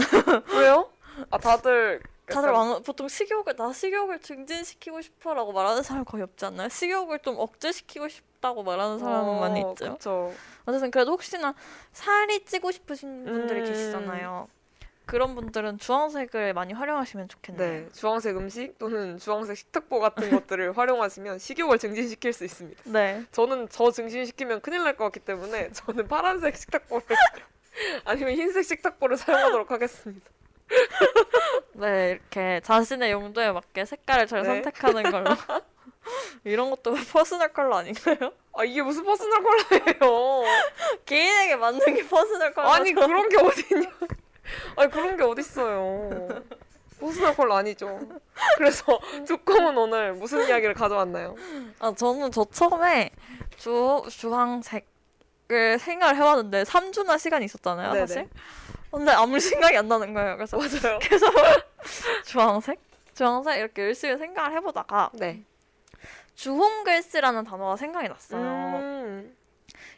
왜요? 아, 다들 다들 많, 보통 식욕을 나 식욕을 증진시키고 싶어라고 말하는 사람 거의 없지 않나요? 식욕을 좀 억제시키고 싶다고 말하는 사람은 어, 많이 있죠. 그쵸. 어쨌든 그래도 혹시나 살이 찌고 싶으신 분들이 음. 계시잖아요. 그런 분들은 주황색을 많이 활용하시면 좋겠네요. 네, 주황색 음식 또는 주황색 식탁보 같은 것들을 활용하시면 식욕을 증진시킬 수 있습니다. 네. 저는 저 증진시키면 큰일 날 것 같기 때문에 저는 파란색 식탁보를 아니면 흰색 식탁보를 사용하도록 하겠습니다. 네, 이렇게 자신의 용도에 맞게 색깔을 잘 네. 선택하는 걸로. 이런 것도 퍼스널 컬러 아닌가요? 아 이게 무슨 퍼스널 컬러예요? 개인에게 맞는 게 퍼스널 컬러. 아니 그런 게 어딨냐? 아니 그런 게 어딨어요? 퍼스널 컬러 아니죠. 그래서 두꺼운 오늘 무슨 이야기를 가져왔나요? 아, 저는 저 처음에 주, 주황색 을 생각을 해봤는데 3주나 시간이 있었잖아요, 네네. 사실. 근데 아무 생각이 안 나는 거예요. 그래서 맞아요. 계속 주황색? 주황색? 이렇게 열심히 생각을 해보다가 네. 주홍글씨라는 단어가 생각이 났어요. 음,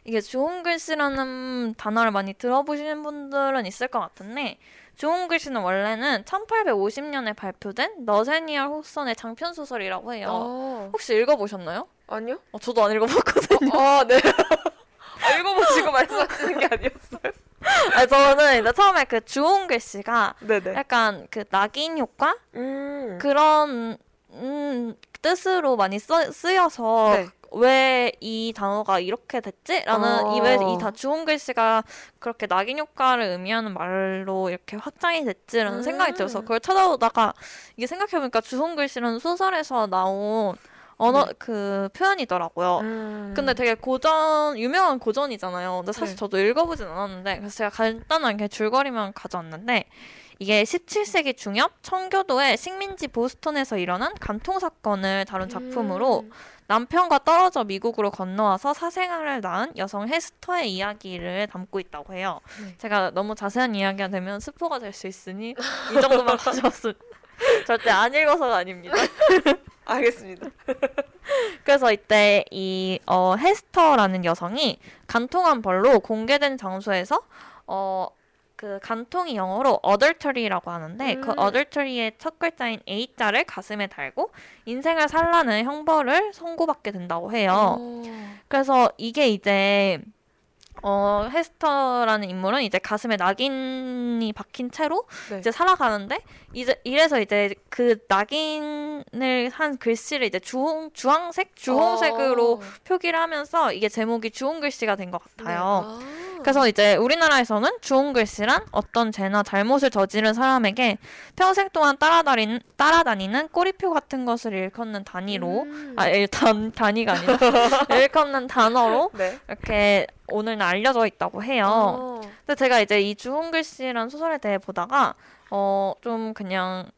이게 주홍글씨라는 단어를 많이 들어보시는 분들은 있을 것 같은데 주홍글씨는 원래는 1850년에 발표된 너세니얼 호선의 장편 소설이라고 해요. 아, 혹시 읽어보셨나요? 아니요? 어, 저도 안 읽어봤거든요. 아 네. 아, 읽어보시고 말씀하시는 게 아니었어요? 아니, 저는 이제 처음에 그 주홍 글씨가 네네. 약간 그 낙인 효과 음. 그런 음, 뜻으로 많이 써, 쓰여서 네. 왜이 단어가 이렇게 됐지?라는 어. 이왜이 다 주홍 글씨가 그렇게 낙인 효과를 의미하는 말로 이렇게 확장이 됐지라는 음. 생각이 들어서 그걸 찾아보다가 이게 생각해보니까 주홍 글씨는 소설에서 나온 언어 네. 그 표현이더라고요. 음. 근데 되게 고전 유명한 고전이잖아요. 근데 사실 네. 저도 읽어보진 않았는데 그래서 제가 간단하게 줄거리만 가져왔는데 이게 17세기 중엽 청교도의 식민지 보스턴에서 일어난 간통 사건을 다룬 작품으로 음. 남편과 떨어져 미국으로 건너와서 사생활을 낳은 여성 헤스터의 이야기를 담고 있다고 해요. 네. 제가 너무 자세한 이야기가 되면 스포가 될 수 있으니 이 정도만 가져왔습니다. 절대 안 읽어서가 아닙니다. 알겠습니다. 그래서 이때 이 어, 헤스터라는 여성이 간통한 벌로 공개된 장소에서 어, 그 간통이 영어로 adultery라고 하는데 그 음. adultery의 첫 글자인 A자를 가슴에 달고 인생을 살라는 형벌을 선고받게 된다고 해요. 어. 그래서 이게 이제 어, 헤스터라는 인물은 이제 가슴에 낙인이 박힌 채로 네. 이제 살아가는데 이제 이래서 이제 그 낙인을 한 글씨를 이제 주홍 주황색 주홍색으로 어. 표기를 하면서 이게 제목이 주홍 글씨가 된 것 같아요. 네. 아. 그래서 이제 우리나라에서는 주홍 글씨란 어떤 죄나 잘못을 저지른 사람에게 평생 동안 따라다니는 따라다니는 꼬리표 같은 것을 일컫는 단위로 음. 아 일단 단위가 아니라 일컫는 단어로 네. 이렇게 오늘은 알려져 있다고 해요. 어. 근데 제가 이제 이 주홍 글씨라는 소설에 대해 보다가 어 좀 그냥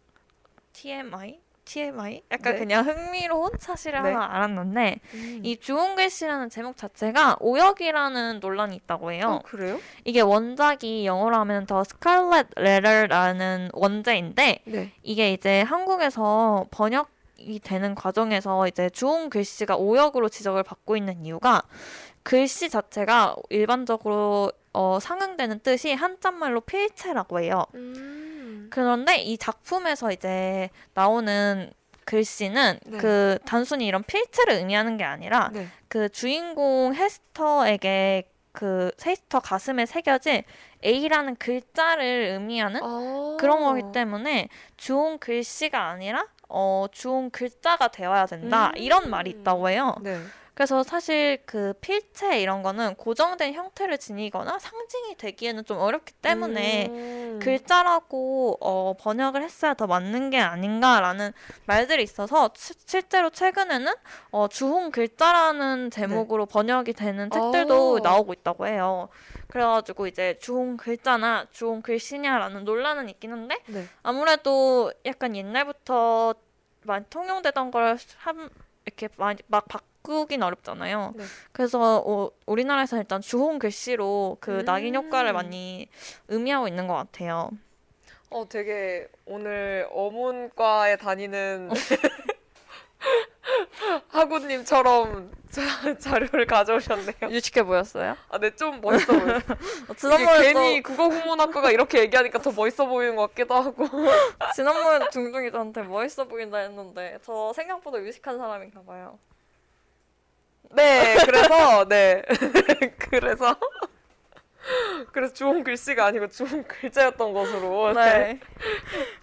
TMI TMI 약간 네. 그냥 흥미로운 사실을 네. 하나 알았는데 음. 이 주홍 글 씨라는 제목 자체가 오역이라는 논란이 있다고 해요. 어, 그래요? 이게 원작이 영어로 하면 더 스칼렛 레터라는 원제인데 네. 이게 이제 한국에서 번역 이 되는 과정에서 이제 주홍 글씨가 오역으로 지적을 받고 있는 이유가 글씨 자체가 일반적으로 어, 상응되는 뜻이 한자말로 필체라고 해요. 음. 그런데 이 작품에서 이제 나오는 글씨는 네. 그 단순히 이런 필체를 의미하는 게 아니라 네. 그 주인공 헤스터에게 그 헤스터 가슴에 새겨진 A라는 글자를 의미하는 어. 그런 거기 때문에 주홍 글씨가 아니라 어 주홍 글자가 되어야 된다 음. 이런 말이 있다고 해요. 네. 그래서 사실 그 필체 이런 거는 고정된 형태를 지니거나 상징이 되기에는 좀 어렵기 때문에 음. 글자라고 어, 번역을 했어야 더 맞는 게 아닌가라는 말들이 있어서 치- 실제로 최근에는 어, 주홍 글자라는 제목으로 번역이 되는 책들도 오. 나오고 있다고 해요. 그래가지고 이제 주홍 글자나 주홍 글씨냐라는 논란은 있긴 한데 네. 아무래도 약간 옛날부터 많이 통용되던 걸 한, 이렇게 많이 막 바 꾸긴 어렵잖아요. 네. 그래서 어, 우리나라에서 일단 주홍 글씨로 그 음. 낙인 효과를 많이 의미하고 있는 것 같아요. 어, 되게 오늘 어문과에 다니는 학우님처럼 자, 자료를 가져오셨네요. 유식해 보였어요? 아, 네, 좀 멋있어 보여요. 어, 지난번에 괜히 국어국문학과가 이렇게 얘기하니까 더 멋있어 보이는 것 같기도 하고. 지난번에 중중이 저한테 멋있어 보인다 했는데 저 생각보다 유식한 사람인가 봐요. 네, 그래서, 네. 그래서. 그래서 좋은 글씨가 아니고 좋은 글자였던 것으로. 네.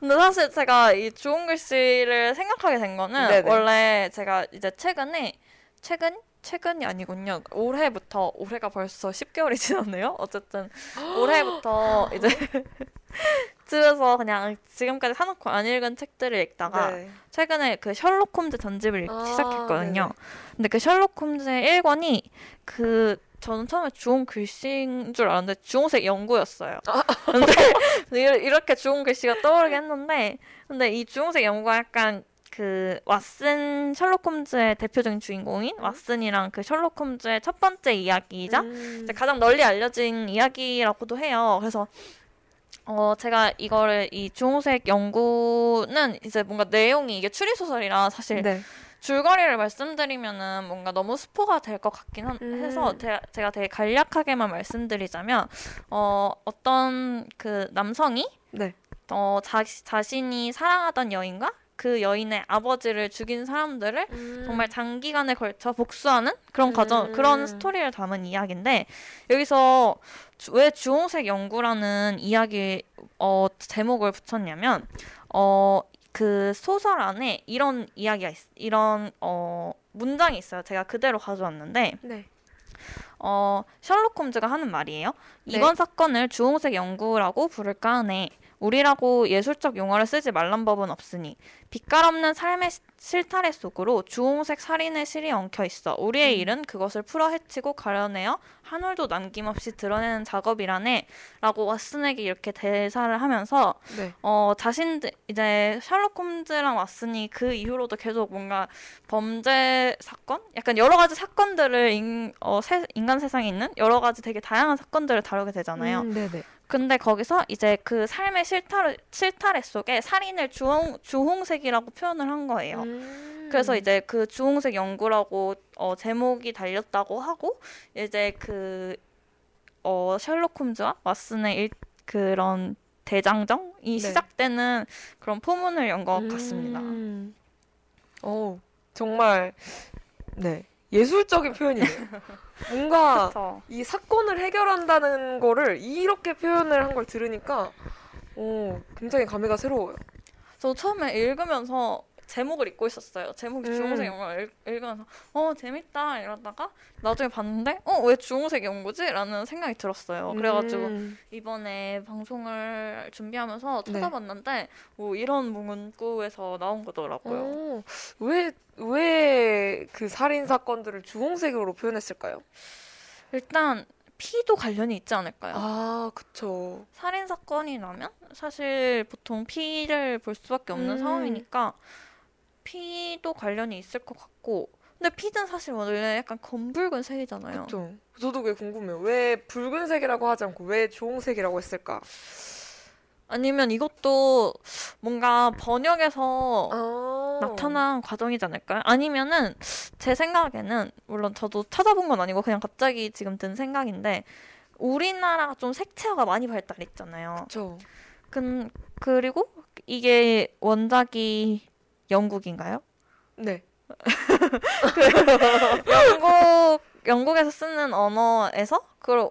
근데 사실 제가 이 좋은 글씨를 생각하게 된 거는 네네. 원래 제가 이제 최근에 최근 최근이 아니군요. 올해부터 올해가 벌써 10개월이 지났네요. 어쨌든 올해부터 이제 집에서 그냥 지금까지 사놓고 안 읽은 책들을 읽다가 네. 최근에 그 셜록 홈즈 전집을 읽기 아, 시작했거든요. 네네. 근데 그 셜록 홈즈의 1권이 그 저는 처음에 주홍 글씨인 줄 알았는데 주홍색 연구였어요. 아. 근데 이- 이렇게 주홍 글씨가 떠오르게 했는데 근데 이 주홍색 연구가 약간 그 왓슨 셜록 홈즈의 대표적인 주인공인 왓슨이랑 그 셜록 홈즈의 첫 번째 이야기이자 음. 가장 널리 알려진 이야기라고도 해요. 그래서 어 제가 이거를 이 주홍색 연구는 이제 뭔가 내용이 이게 추리 소설이라 사실 네. 줄거리를 말씀드리면은 뭔가 너무 스포가 될 것 같긴 한- 음. 해서 제가, 제가 되게 간략하게만 말씀드리자면 어 어떤 그 남성이 네. 어 자, 자신이 사랑하던 여인과 그 여인의 아버지를 죽인 사람들을 정말 장기간에 걸쳐 복수하는 그런 과정, 음. 그런 스토리를 담은 이야기인데 여기서 주- 왜 주홍색 연구라는 이야기 어, 제목을 붙였냐면 어, 그 소설 안에 이런 이야기가 있, 이런 어, 문장이 있어요. 제가 그대로 가져왔는데 네. 어, 셜록 홈즈가 하는 말이에요. 네. 이번 사건을 주홍색 연구라고 부를까 하네. 우리라고 예술적 용어를 쓰지 말란 법은 없으니 빛깔 없는 삶의 시- 실타래 속으로 주홍색 살인의 실이 엉켜 있어. 우리의 음. 일은 그것을 풀어 헤치고 가려내어 한 올도 남김없이 드러내는 작업이라네. 라고 왓슨에게 이렇게 대사를 하면서 네. 어, 자신들, 이제 셜록 홈즈랑 왓슨이 그 이후로도 계속 뭔가 범죄 사건? 약간 여러 가지 사건들을 인, 어, 세, 인간 세상에 있는 여러 가지 되게 다양한 사건들을 다루게 되잖아요. 음. 근데 거기서 이제 그 삶의 실타래, 실타래 속에 살인을 주홍, 주홍색이라고 표현을 한 거예요. 음. 그래서 이제 그 주홍색 연구라고 어, 제목이 달렸다고 하고 이제 그 어, 셜록 홈즈와 왓슨의 일, 그런 대장정이 네. 시작되는 그런 포문을 연 것 같습니다. 음. 어, 정말 네. 예술적인 표현이네요. 뭔가 그쵸. 이 사건을 해결한다는 거를 이렇게 표현을 한 걸 들으니까 오, 굉장히 감회가 새로워요. 저 처음에 읽으면서 제목을 잊고 있었어요. 제목이 음. 주홍색 연구를 읽, 읽으면서 어 재밌다 이러다가 나중에 봤는데 어 왜 주홍색 연구지? 라는 생각이 들었어요. 그래가지고 음. 이번에 방송을 준비하면서 네. 찾아봤는데 뭐 이런 문구에서 나온 거더라고요. 오, 왜, 왜 그 살인 사건들을 주홍색으로 표현했을까요? 일단 피도 관련이 있지 않을까요? 아, 그쵸. 살인 사건이 라면 사실 보통 피를 볼 수밖에 없는 음. 상황이니까 피도 관련이 있을 것 같고 근데 피는 사실 원래 약간 검붉은 색이잖아요. 그쵸. 저도 그게 궁금해요. 왜 붉은색이라고 하지 않고 왜 주홍색이라고 했을까? 아니면 이것도 뭔가 번역에서 아. 나타난 과정이지 않을까요? 아니면은 제 생각에는 물론 저도 찾아본 건 아니고 그냥 갑자기 지금 든 생각인데 우리나라가 좀 색채화가 많이 발달했잖아요. 그쵸. 근 그리고 이게 원작이 영국인가요? 네. 영국 영국에서 쓰는 언어에서 그걸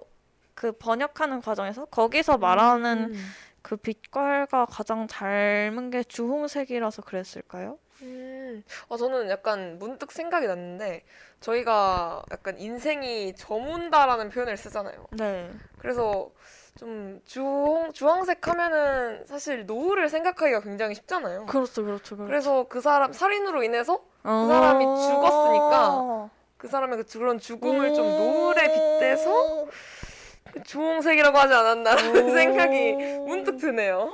그 번역하는 과정에서 거기서 말하는 음. 그 빛깔과 가장 닮은 게 주홍색이라서 그랬을까요? 음. 음, 아, 저는 약간 문득 생각이 났는데 저희가 약간 인생이 저문다라는 표현을 쓰잖아요. 네. 그래서 좀 주홍, 주황색 하면은 사실 노을을 생각하기가 굉장히 쉽잖아요. 그렇죠, 그렇죠, 그렇죠. 그래서 그 사람 살인으로 인해서 그 사람이 죽었으니까 그 사람의 그 그런 죽음을 좀 노을에 빗대서 그 주홍색이라고 하지 않았나라는 생각이 문득 드네요.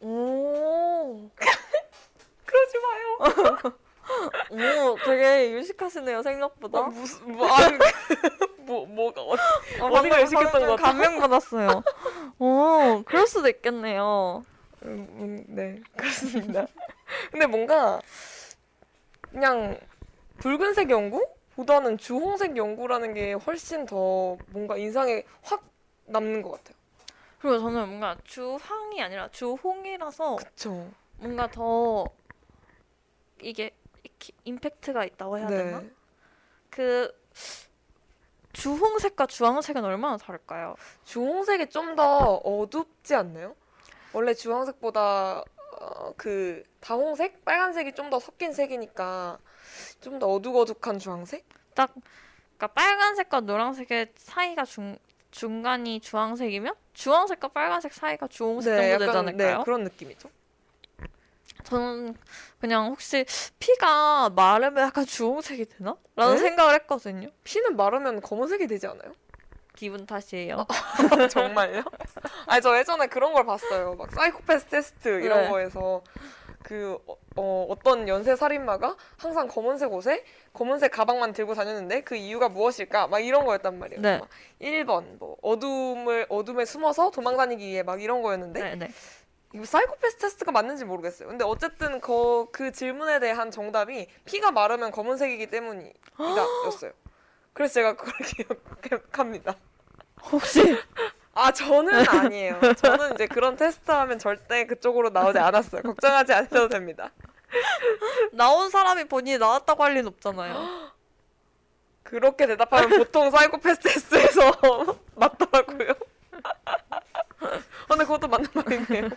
오. 그러지 마요. 오, 되게 유식하시네요, 생각보다. 어, 무슨 뭐 아니 뭐 뭐가 어, 어, 어디가 유식했던 것 같아? 감명 받았어요. 오, 그럴 수도 있겠네요. 음, 음, 네 그렇습니다. 근데 뭔가 그냥 붉은색 연구 보다는 주홍색 연구라는 게 훨씬 더 뭔가 인상에 확 남는 것 같아요. 그리고 저는 뭔가 주황이 아니라 주홍이라서 그쵸? 뭔가 더 이게 임팩트가 있다고 해야 되나? 네. 그 주홍색과 주황색은 얼마나 다를까요? 주홍색이 좀 더 어둡지 않나요? 원래 주황색보다 어, 그 다홍색, 빨간색이 좀 더 섞인 색이니까 좀 더 어둑어둑한 주황색? 딱 그러니까 빨간색과 노란색의 사이가 중 중간이 주황색이면 주황색과 빨간색 사이가 주홍색 정도 되지 않을까요? 네, 그런 느낌이죠. 저는 그냥 혹시 피가 마르면 약간 주홍색이 되나? 라는 네? 생각을 했거든요. 피는 마르면 검은색이 되지 않아요? 기분 탓이에요. 정말요? 아니 저 예전에 그런 걸 봤어요. 막 사이코패스 테스트 이런 네. 거에서 그 어, 어, 어떤 연쇄 살인마가 항상 검은색 옷에 검은색 가방만 들고 다녔는데 그 이유가 무엇일까? 막 이런 거였단 말이에요. 네. 막 1번 뭐 어둠을 어둠에 숨어서 도망 다니기 위해 막 이런 거였는데 네, 네. 이거 사이코패스 테스트가 맞는지 모르겠어요. 근데 어쨌든 그, 그 질문에 대한 정답이 피가 마르면 검은색이기 때문이다였어요. 그래서 제가 그걸 기억합니다. 혹시 아 저는 아니에요. 저는 이제 그런 테스트하면 절대 그쪽으로 나오지 않았어요. 걱정하지 않으셔도 됩니다. 나온 사람이 본인이 나왔다고 할 리는 없잖아요. 그렇게 대답하면 보통 사이코패스 테스트에서 맞더라고요. 근데 그것도 맞는 말이네요.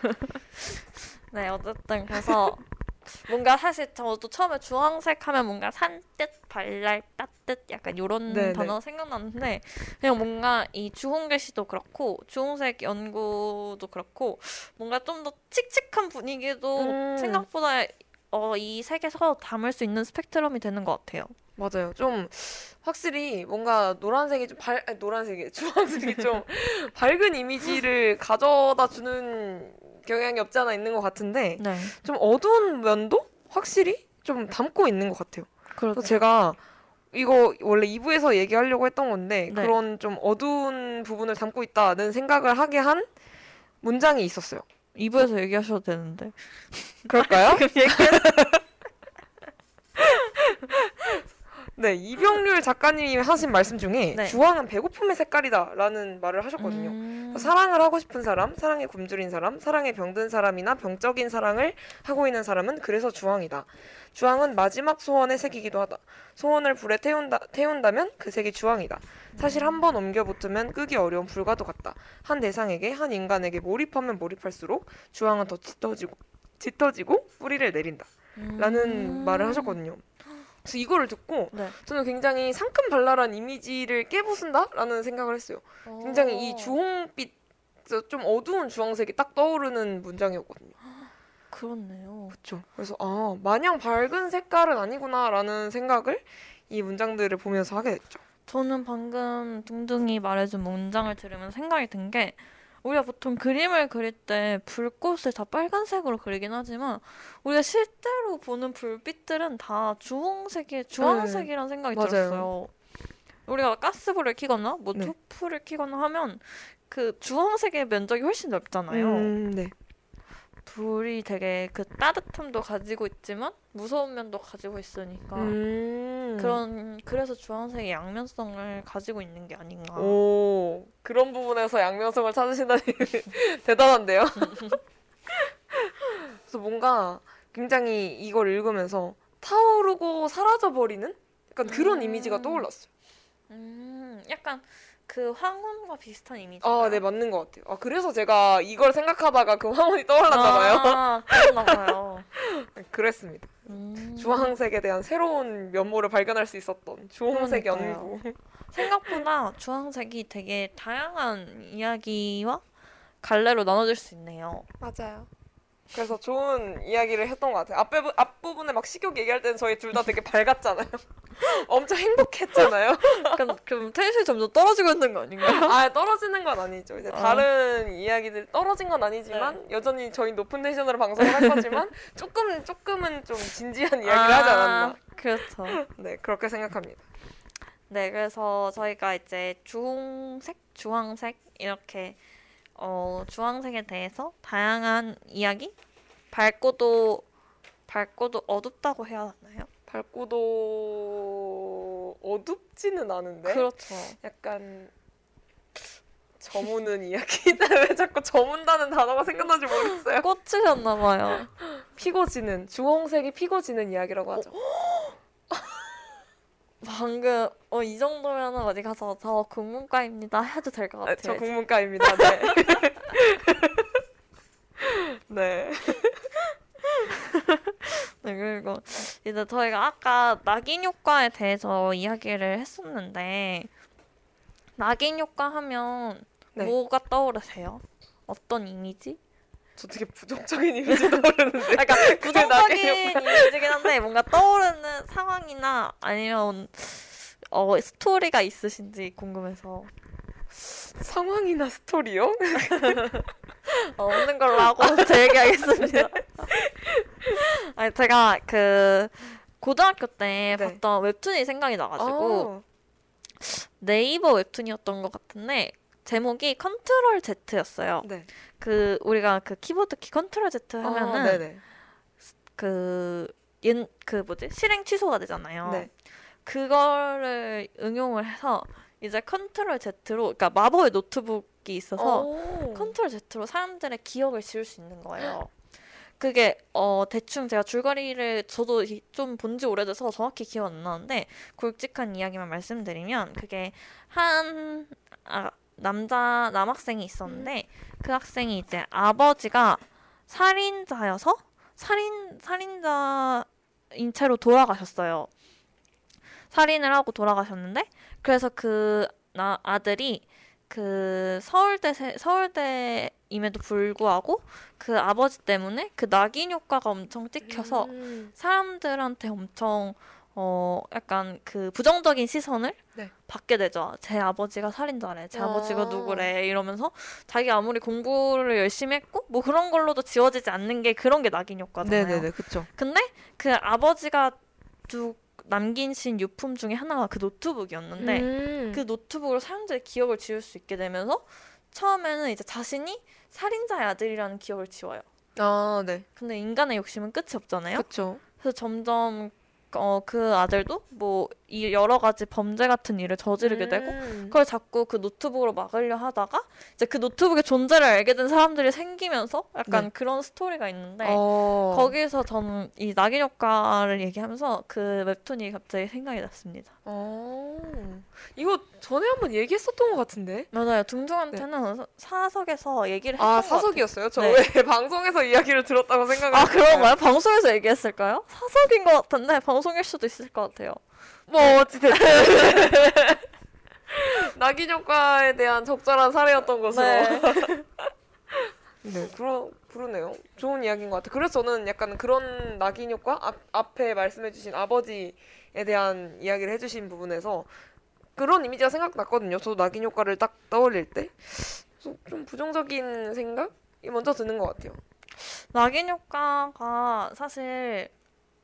네, 어쨌든 그래서 뭔가 사실 저도 처음에 주황색 하면 뭔가 산뜻, 발랄, 따뜻 약간 이런 네, 단어 생각났는데 그냥 뭔가 이 주홍계시도 그렇고 주홍색 연구도 그렇고 뭔가 좀 더 칙칙한 분위기도 음. 생각보다 어, 이 색에서 담을 수 있는 스펙트럼이 되는 것 같아요. 맞아요. 좀 확실히 뭔가 노란색이 좀 밝, 아니, 노란색이 주황색이 좀 밝은 이미지를 가져다 주는 경향이 없지 않아 있는 것 같은데 네, 좀 어두운 면도 확실히 좀 담고 있는 것 같아요. 그래서 제가 이거 원래 2부에서 얘기하려고 했던 건데 네. 그런 좀 어두운 부분을 담고 있다는 생각을 하게 한 문장이 있었어요. 2부에서 얘기하셔도 되는데. 그럴까요? 지금 얘기 네, 이병률 작가님이 하신 말씀 중에 네. 주황은 배고픔의 색깔이다라는 말을 하셨거든요. 음... 사랑을 하고 싶은 사람, 사랑에 굶주린 사람, 사랑에 병든 사람이나 병적인 사랑을 하고 있는 사람은 그래서 주황이다. 주황은 마지막 소원의 색이기도 하다. 소원을 불에 태운다, 태운다면 그 색이 주황이다. 사실 한 번 옮겨 붙으면 끄기 어려운 불과도 같다. 한 대상에게, 한 인간에게 몰입하면 몰입할수록 주황은 더 짙어지고, 짙어지고 뿌리를 내린다. 라는 음. 말을 하셨거든요. 그래서 이거를 듣고 네. 저는 굉장히 상큼발랄한 이미지를 깨부순다라는 생각을 했어요. 굉장히 이 주홍빛 좀 어두운 주황색이 딱 떠오르는 문장이었거든요. 그렇네요. 그렇죠. 그래서 아 마냥 밝은 색깔은 아니구나라는 생각을 이 문장들을 보면서 하게 됐죠. 저는 방금 둥둥이 말해준 문장을 들으면 생각이 든 게 우리가 보통 그림을 그릴 때 불꽃을 다 빨간색으로 그리긴 하지만 우리가 실제로 보는 불빛들은 다 주홍색이 주황색이라는 생각이 네. 맞아요. 들었어요. 우리가 가스불을 켜거나 뭐 네. 투프를 켜거나 하면 그 주황색의 면적이 훨씬 넓잖아요. 음, 네. 불이 되게 그 따뜻함도 가지고 있지만 무서운 면도 가지고 있으니까 음. 그런 그래서 주황색의 양면성을 가지고 있는 게 아닌가. 오 그런 부분에서 양면성을 찾으신다니 대단한데요. 그래서 뭔가 굉장히 이걸 읽으면서 타오르고 사라져 버리는 약간 그런 음. 이미지가 떠올랐어요. 음, 약간 그 황혼과 비슷한 이미지. 아, 네 맞는 것 같아요. 아 그래서 제가 이걸 생각하다가 그 황혼이 떠올랐나 봐요. 아, 그랬나 봐요. 그랬습니다. 음. 주황색에 대한 새로운 면모를 발견할 수 있었던 주홍색 그러니까요. 연구. 생각보다 주황색이 되게 다양한 이야기와 갈래로 나눠질 수 있네요. 맞아요. 그래서 좋은 이야기를 했던 것 같아요. 앞부분, 앞부분에 막 식욕 얘기할 때는 저희 둘 다 되게 밝았잖아요. 엄청 행복했잖아요. 그럼, 그럼 텐션이 점점 떨어지고 있는 거 아닌가요? 아 떨어지는 건 아니죠. 이제 어. 다른 이야기들 떨어진 건 아니지만 여전히 저희 높은 텐션으로 방송을 할 거지만 조금 조금은 좀 진지한 이야기를 하지 않았나. 그렇죠. 네 그렇게 생각합니다. 네, 그래서 저희가 이제 주홍색, 주황색 이렇게 어, 주황색에 대해서 다양한 이야기, 밝고도 밝고도 어둡다고 해야 하나요? 밝고도 어둡지는 않은데 그렇죠. 약간 저무는 이야기다. 왜 자꾸 저문다는 단어가 생각나지 모르겠어요. 꽂히셨나 봐요. 피고 지는 주홍색이 피고 지는 이야기라고 하죠. 방금 어, 이 정도면 어디 가서 저 국문과입니다 해도 될것 아, 같아요. 저 국문과입니다. 네. 네. 네, 그리고 이제 저희가 아까 낙인 효과에 대해서 이야기를 했었는데 낙인 효과 하면 네. 뭐가 떠오르세요? 어떤 이미지? 저 되게 부정적인 이미지 떠오르는데. 그러니까 낙인 부정적인. 이미지긴 한데 뭔가 떠오르는 상황이나 아니면 어 스토리가 있으신지 궁금해서 상황이나 스토리요? 어, 없는 걸로 하고 제 얘기하겠습니다. 아니 제가 그 고등학교 때 네. 봤던 웹툰이 생각이 나가지고 어. 네이버 웹툰이었던 것 같은데 제목이 컨트롤 Z였어요. 네. 그 우리가 그 키보드 키 컨트롤 Z 어, 하면은 네네. 그, 연, 그 뭐지? 실행 취소가 되잖아요. 네. 그거를 응용을 해서 이제 컨트롤 Z로, 그러니까 마법의 노트북이 있어서 어. 컨트롤 Z로 사람들의 기억을 지울 수 있는 거예요. 그게 어 대충 제가 줄거리를 저도 좀 본 지 오래돼서 정확히 기억 안 나는데 굵직한 이야기만 말씀드리면 그게 한 아, 남자 남학생이 있었는데 그 학생이 이제 아버지가 살인자여서 살인 살인자인 채로 돌아가셨어요. 살인을 하고 돌아가셨는데 그래서 그 나, 아들이 그 서울대 세- 서울대임에도 불구하고 그 아버지 때문에 그 낙인 효과가 엄청 찍혀서 음. 사람들한테 엄청 어 약간 그 부정적인 시선을 네. 받게 되죠. 제 아버지가 살인자래, 제 아버지가 아. 누구래 이러면서 자기 아무리 공부를 열심히 했고 뭐 그런 걸로도 지워지지 않는 게 그런 게 낙인 효과잖아요. 네네네, 그쵸. 근데 그 아버지가 두 남기신 유품 중에 하나가 그 노트북이었는데 음. 그 노트북으로 사람들의 기억을 지울 수 있게 되면서 처음에는 이제 자신이 살인자의 아들이라는 기억을 지워요. 아, 네. 근데 인간의 욕심은 끝이 없잖아요. 그쵸. 그래서 점점 어, 그 아들도 뭐 이 여러 가지 범죄 같은 일을 저지르게 되고 음. 그걸 자꾸 그 노트북으로 막으려 하다가 이제 그 노트북의 존재를 알게 된 사람들이 생기면서 약간 네. 그런 스토리가 있는데 어. 거기서 저는 이 낙인 효과를 얘기하면서 그 웹툰이 갑자기 생각이 났습니다. 어. 이거 전에 한번 얘기했었던 것 같은데. 맞아요. 둥둥한테는 사석에서 얘기를 했던 아, 것 같아요. 사석이었어요? 저 네. 왜 방송에서 이야기를 들었다고 생각을 아 했어요. 그런가요? 방송에서 얘기했을까요? 사석인 것 같은데 방송 일 수도 있을 것 같아요. 뭐 어찌됐든 낙인 효과에 대한 적절한 사례였던 것으로. 네. 네, 그러, 그러네요. 좋은 이야기인 것 같아요. 그래서 저는 약간 그런 낙인 효과? 앞, 앞에 말씀해주신 아버지에 대한 이야기를 해주신 부분에서 그런 이미지가 생각났거든요. 저도 낙인 효과를 딱 떠올릴 때. 좀 부정적인 생각이 먼저 드는 것 같아요. 낙인 효과가 사실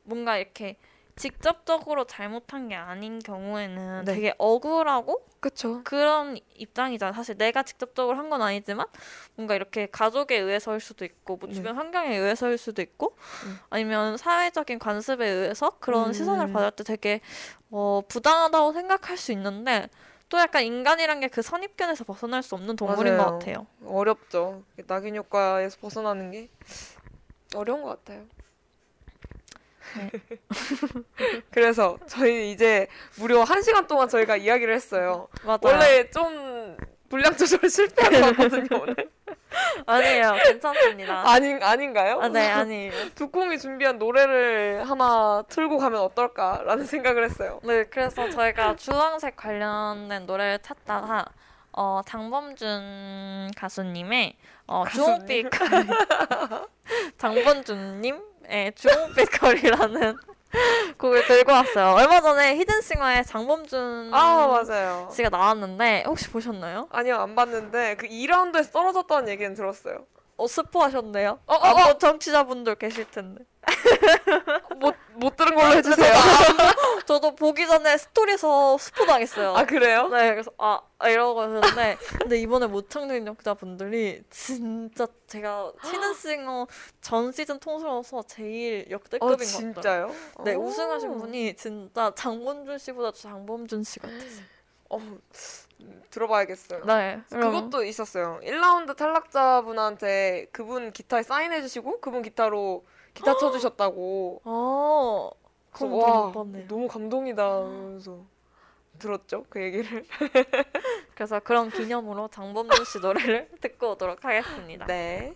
뭔가 이렇게 직접적으로 잘못한 게 아닌 경우에는 네. 되게 억울하고 그쵸. 그런 입장이잖아. 사실 내가 직접적으로 한 건 아니지만 뭔가 이렇게 가족에 의해서일 수도 있고 뭐 네. 주변 환경에 의해서일 수도 있고 음. 아니면 사회적인 관습에 의해서 그런 음. 시선을 받을 때 되게 어, 부당하다고 생각할 수 있는데 또 약간 인간이란 게 그 선입견에서 벗어날 수 없는 동물인 것 맞아요. 같아요. 어렵죠. 낙인 효과에서 벗어나는 게 어려운 것 같아요. 네. 그래서 저희 이제 무려 한 시간 동안 저희가 이야기를 했어요. 맞아요. 원래 좀 분량 조절 실패한 거거든요 오늘. 아니에요. 괜찮습니다. 아닌 아닌가요? 아, 네, 아니에요. 두콩이 준비한 노래를 하나 틀고 가면 어떨까라는 생각을 했어요. 네, 그래서 저희가 주황색 관련된 노래를 찾다가 어, 장범준 가수님의 어, 가수님? 주홍빛 장범준님 의 주홍빛 거리라는 곡을 들고 왔어요. 얼마 전에 히든싱어에 장범준 아 맞아요. 씨가 나왔는데 혹시 보셨나요? 아니요 안 봤는데 그 2라운드에서 떨어졌다는 얘기는 들었어요. 어 스포하셨네요. 어, 어, 아마 어. 정치자분들 계실 텐데. 못 못 들은 걸로 해주세요. 저도 보기 전에 스토리에서 스포 당했어요. 아 그래요? 네, 그래서 아, 아 이러고 있는데 근데 이번에 모창능력자분들이 진짜 제가 히든싱어 전 시즌 통틀어서 제일 역대급인 어 것 같아요. 진짜요? 네, 오. 우승하신 분이 진짜 장범준 씨보다 장범준 씨 같아요. 어, 음, 들어봐야겠어요. 네, 그것도 있었어요. 1라운드 탈락자분한테 그분 기타에 사인해주시고 그분 기타로 기타 쳐주셨다고. 어, 그래서 그럼 와못 봤네요. 너무 감동이다. 그래서 들었죠 그 얘기를. 그래서 그런 기념으로 장범준 씨 노래를 듣고 오도록 하겠습니다. 네.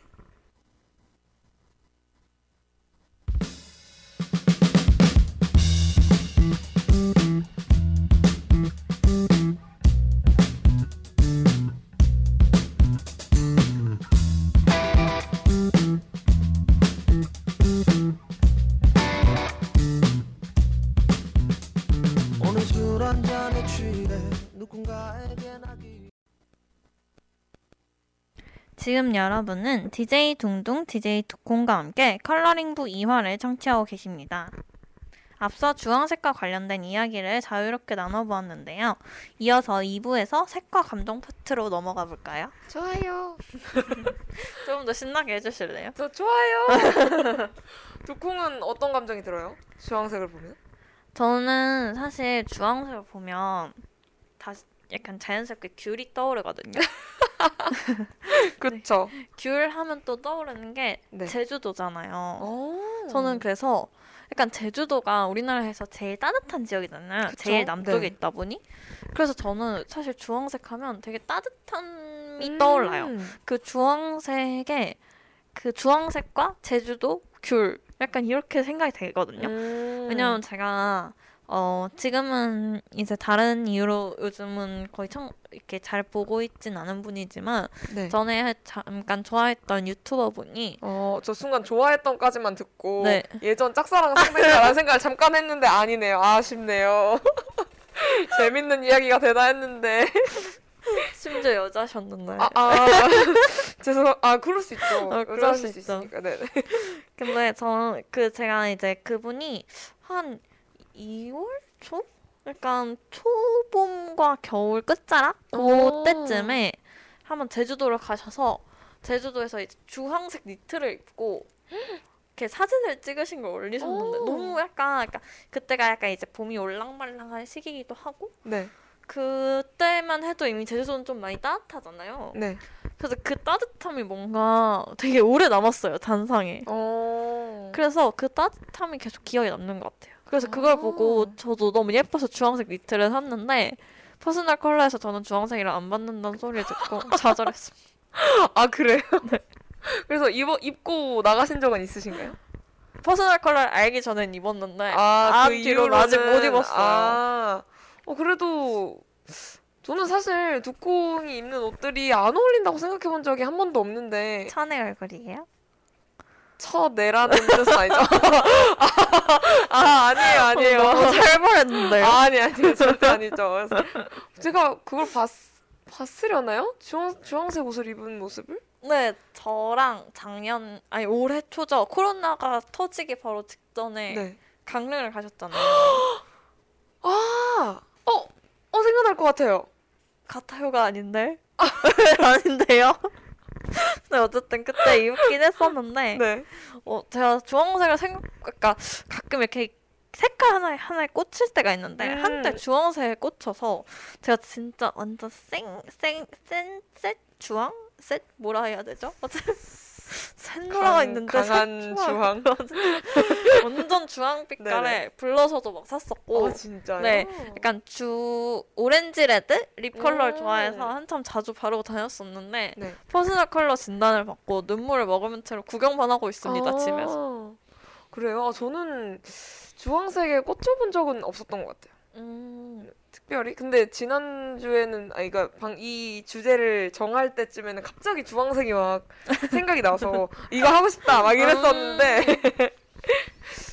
지금 여러분은 DJ 둥둥 DJ 두콩과 함께 컬러링부 2화를 청취하고 계십니다. 앞서 주황색과 관련된 이야기를 자유롭게 나눠보았는데요. 이어서 2부에서 색과 감동 파트로 넘어가 볼까요? 좋아요. 조금 더 신나게 해주실래요? 저 좋아요. 두콩은 어떤 감정이 들어요? 주황색을 보면? 저는 사실 주황색을 보면 약간 자연스럽게 귤이 떠오르거든요. 그쵸. 귤 하면 또 떠오르는 게 네. 제주도잖아요. 오. 저는 그래서 약간 제주도가 우리나라에서 제일 따뜻한 지역이잖아요. 그쵸? 제일 남쪽에 네. 있다 보니. 그래서 저는 사실 주황색 하면 되게 따뜻함이 떠올라요. 음. 그 주황색에 그 주황색과 제주도, 귤 약간 이렇게 생각이 되거든요. 음. 왜냐면 제가 어 지금은 이제 다른 이유로 요즘은 거의 청 이렇게 잘 보고 있진 않은 분이지만 네. 전에 잠깐 좋아했던 유튜버 분이 어, 저 순간 좋아했던까지만 듣고 네. 예전 짝사랑 상대라는 생각을 잠깐 했는데 아니네요. 아쉽네요. 재밌는 이야기가 되나 했는데 심지어 여자셨는데 아, 아 죄송 아 그럴 수 있죠. 어, 그럴 수 수. 있으니까 네. 근데 저그 제가 이제 그분이 한 2월 초? 약간 초봄과 겨울 끝자락 오. 그때쯤에 한번 제주도를 가셔서 제주도에서 이제 주황색 니트를 입고 이렇게 사진을 찍으신 걸 올리셨는데 오. 너무 약간, 약간 그때가 약간 이제 봄이 올랑말랑한 시기이기도 하고 네. 그때만 해도 이미 제주도는 좀 많이 따뜻하잖아요. 네. 그래서 그 따뜻함이 뭔가 되게 오래 남았어요 잔상에. 어. 그래서 그 따뜻함이 계속 기억에 남는 것 같아요. 그래서 그걸 아. 보고 저도 너무 예뻐서 주황색 니트를 샀는데 퍼스널 컬러에서 저는 주황색이 안 받는다는 소리를 듣고 좌절했습니다. 아 그래요? 그래서 입어 입고 나가신 적은 있으신가요? 퍼스널 컬러를 알기 전엔 입었는데 아, 아, 그 뒤로는 아직 못 입었어요. 아, 어 그래도 저는 사실 두콩이 입는 옷들이 안 어울린다고 생각해 본 적이 한 번도 없는데 찬의 얼굴이에요? 쳐내라는 뜻은 아니죠? 아 아니에요 아니에요. 너무 잘 말했는데요. 아, 아니 아니요 절대 아니죠. 제가 그걸 봤 봤으려나요? 주황 주황색 옷을 입은 모습을? 네, 저랑 작년 아니 올해 초죠. 코로나가 터지기 바로 직전에 네. 강릉을 가셨잖아요. 아, 어, 어 생각날 것 같아요. 같아요가 아닌데? 아닌데요? 네, 어쨌든 그때 입긴 했었는데 네. 어, 제가 주황색을 생각, 그러니까 가끔 이렇게 색깔 하나에 하나에 꽂힐 때가 있는데 음. 한때 주황색에 꽂혀서 제가 진짜 완전 생, 생, 센, 셋 주황? 셋? 뭐라 해야 되죠? 어쨌든 샌노라가 강- 있는데 강한 색 주황. 완전 주황 빛깔에 블러셔도 막 샀었고 아 진짜요? 네, 약간 주 오렌지 레드 립 컬러를 오. 좋아해서 한참 자주 바르고 다녔었는데 네. 퍼스널 컬러 진단을 받고 눈물을 머금은 채로 구경만 하고 있습니다 아, 집에서. 그래요? 아, 저는 주황색에 꽂혀본 적은 없었던 것 같아요. 음, 특별히. 근데 지난주에는, 아, 그니까, 방, 이 주제를 정할 때쯤에는 갑자기 주황색이 막 생각이 나서, 이거 하고 싶다! 막 이랬었는데.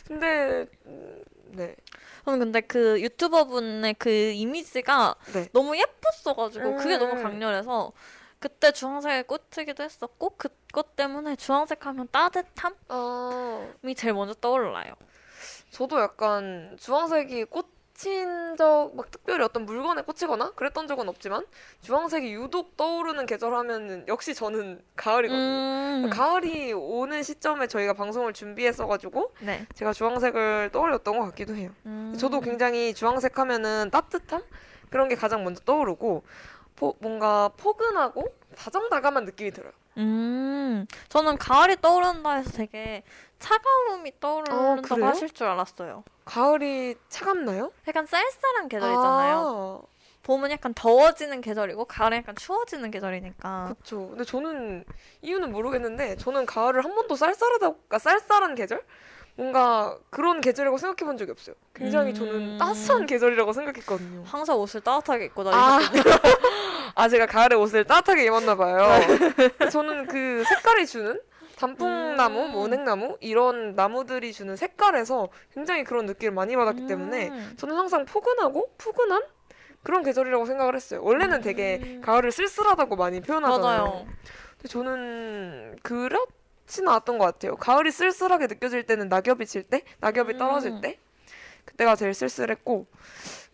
근데, 음, 네. 저는 근데 그 유튜버 분의 그 이미지가 네. 너무 예뻤어가지고 그게 너무 음. 강렬해서 그때 주황색에 꽂히기도 했었고 그것 때문에 주황색 하면 따뜻함이 아, 제일 먼저 떠올라요. 저도 약간 주황색이 꽂힌 적, 막 특별히 어떤 물건에 꽂히거나 그랬던 적은 없지만, 주황색이 유독 떠오르는 계절 하면은 역시 저는 가을이거든요. 음, 가을이 오는 시점에 저희가 방송을 준비했어가지고 네. 제가 주황색을 떠올렸던 것 같기도 해요. 음. 저도 굉장히 주황색 하면은 따뜻함 그런 게 가장 먼저 떠오르고 포- 뭔가 포근하고 다정다감한 느낌이 들어요. 음, 저는 가을이 떠오른다 해서 되게 차가움이 떠오른다고 그래요? 하실 줄 알았어요. 가을이 차갑나요? 약간 쌀쌀한 계절이잖아요. 봄은 약간 더워지는 계절이고 가을은 약간 추워지는 계절이니까. 그렇죠. 근데 저는 이유는 모르겠는데 저는 가을을 한 번도 쌀쌀하다, 그러니까 쌀쌀한 계절? 뭔가 그런 계절이라고 생각해 본 적이 없어요. 굉장히 음. 저는 따스한 계절이라고 생각했거든요. 항상 옷을 따뜻하게 입고 아, 다니거든요. 아 제가 가을에 옷을 따뜻하게 입었나 봐요. 네. 저는 그 색깔이 주는 단풍나무, 음. 뭐 은행나무 이런 나무들이 주는 색깔에서 굉장히 그런 느낌을 많이 받았기 때문에 음. 저는 항상 포근하고 푸근한 그런 계절이라고 생각을 했어요. 원래는 되게 음. 가을을 쓸쓸하다고 많이 표현하잖아요. 맞아요. 근데 저는 그렇 진 않았던 것 같아요. 가을이 쓸쓸하게 느껴질 때는 낙엽이 질 때, 낙엽이 떨어질 음. 때 그때가 제일 쓸쓸했고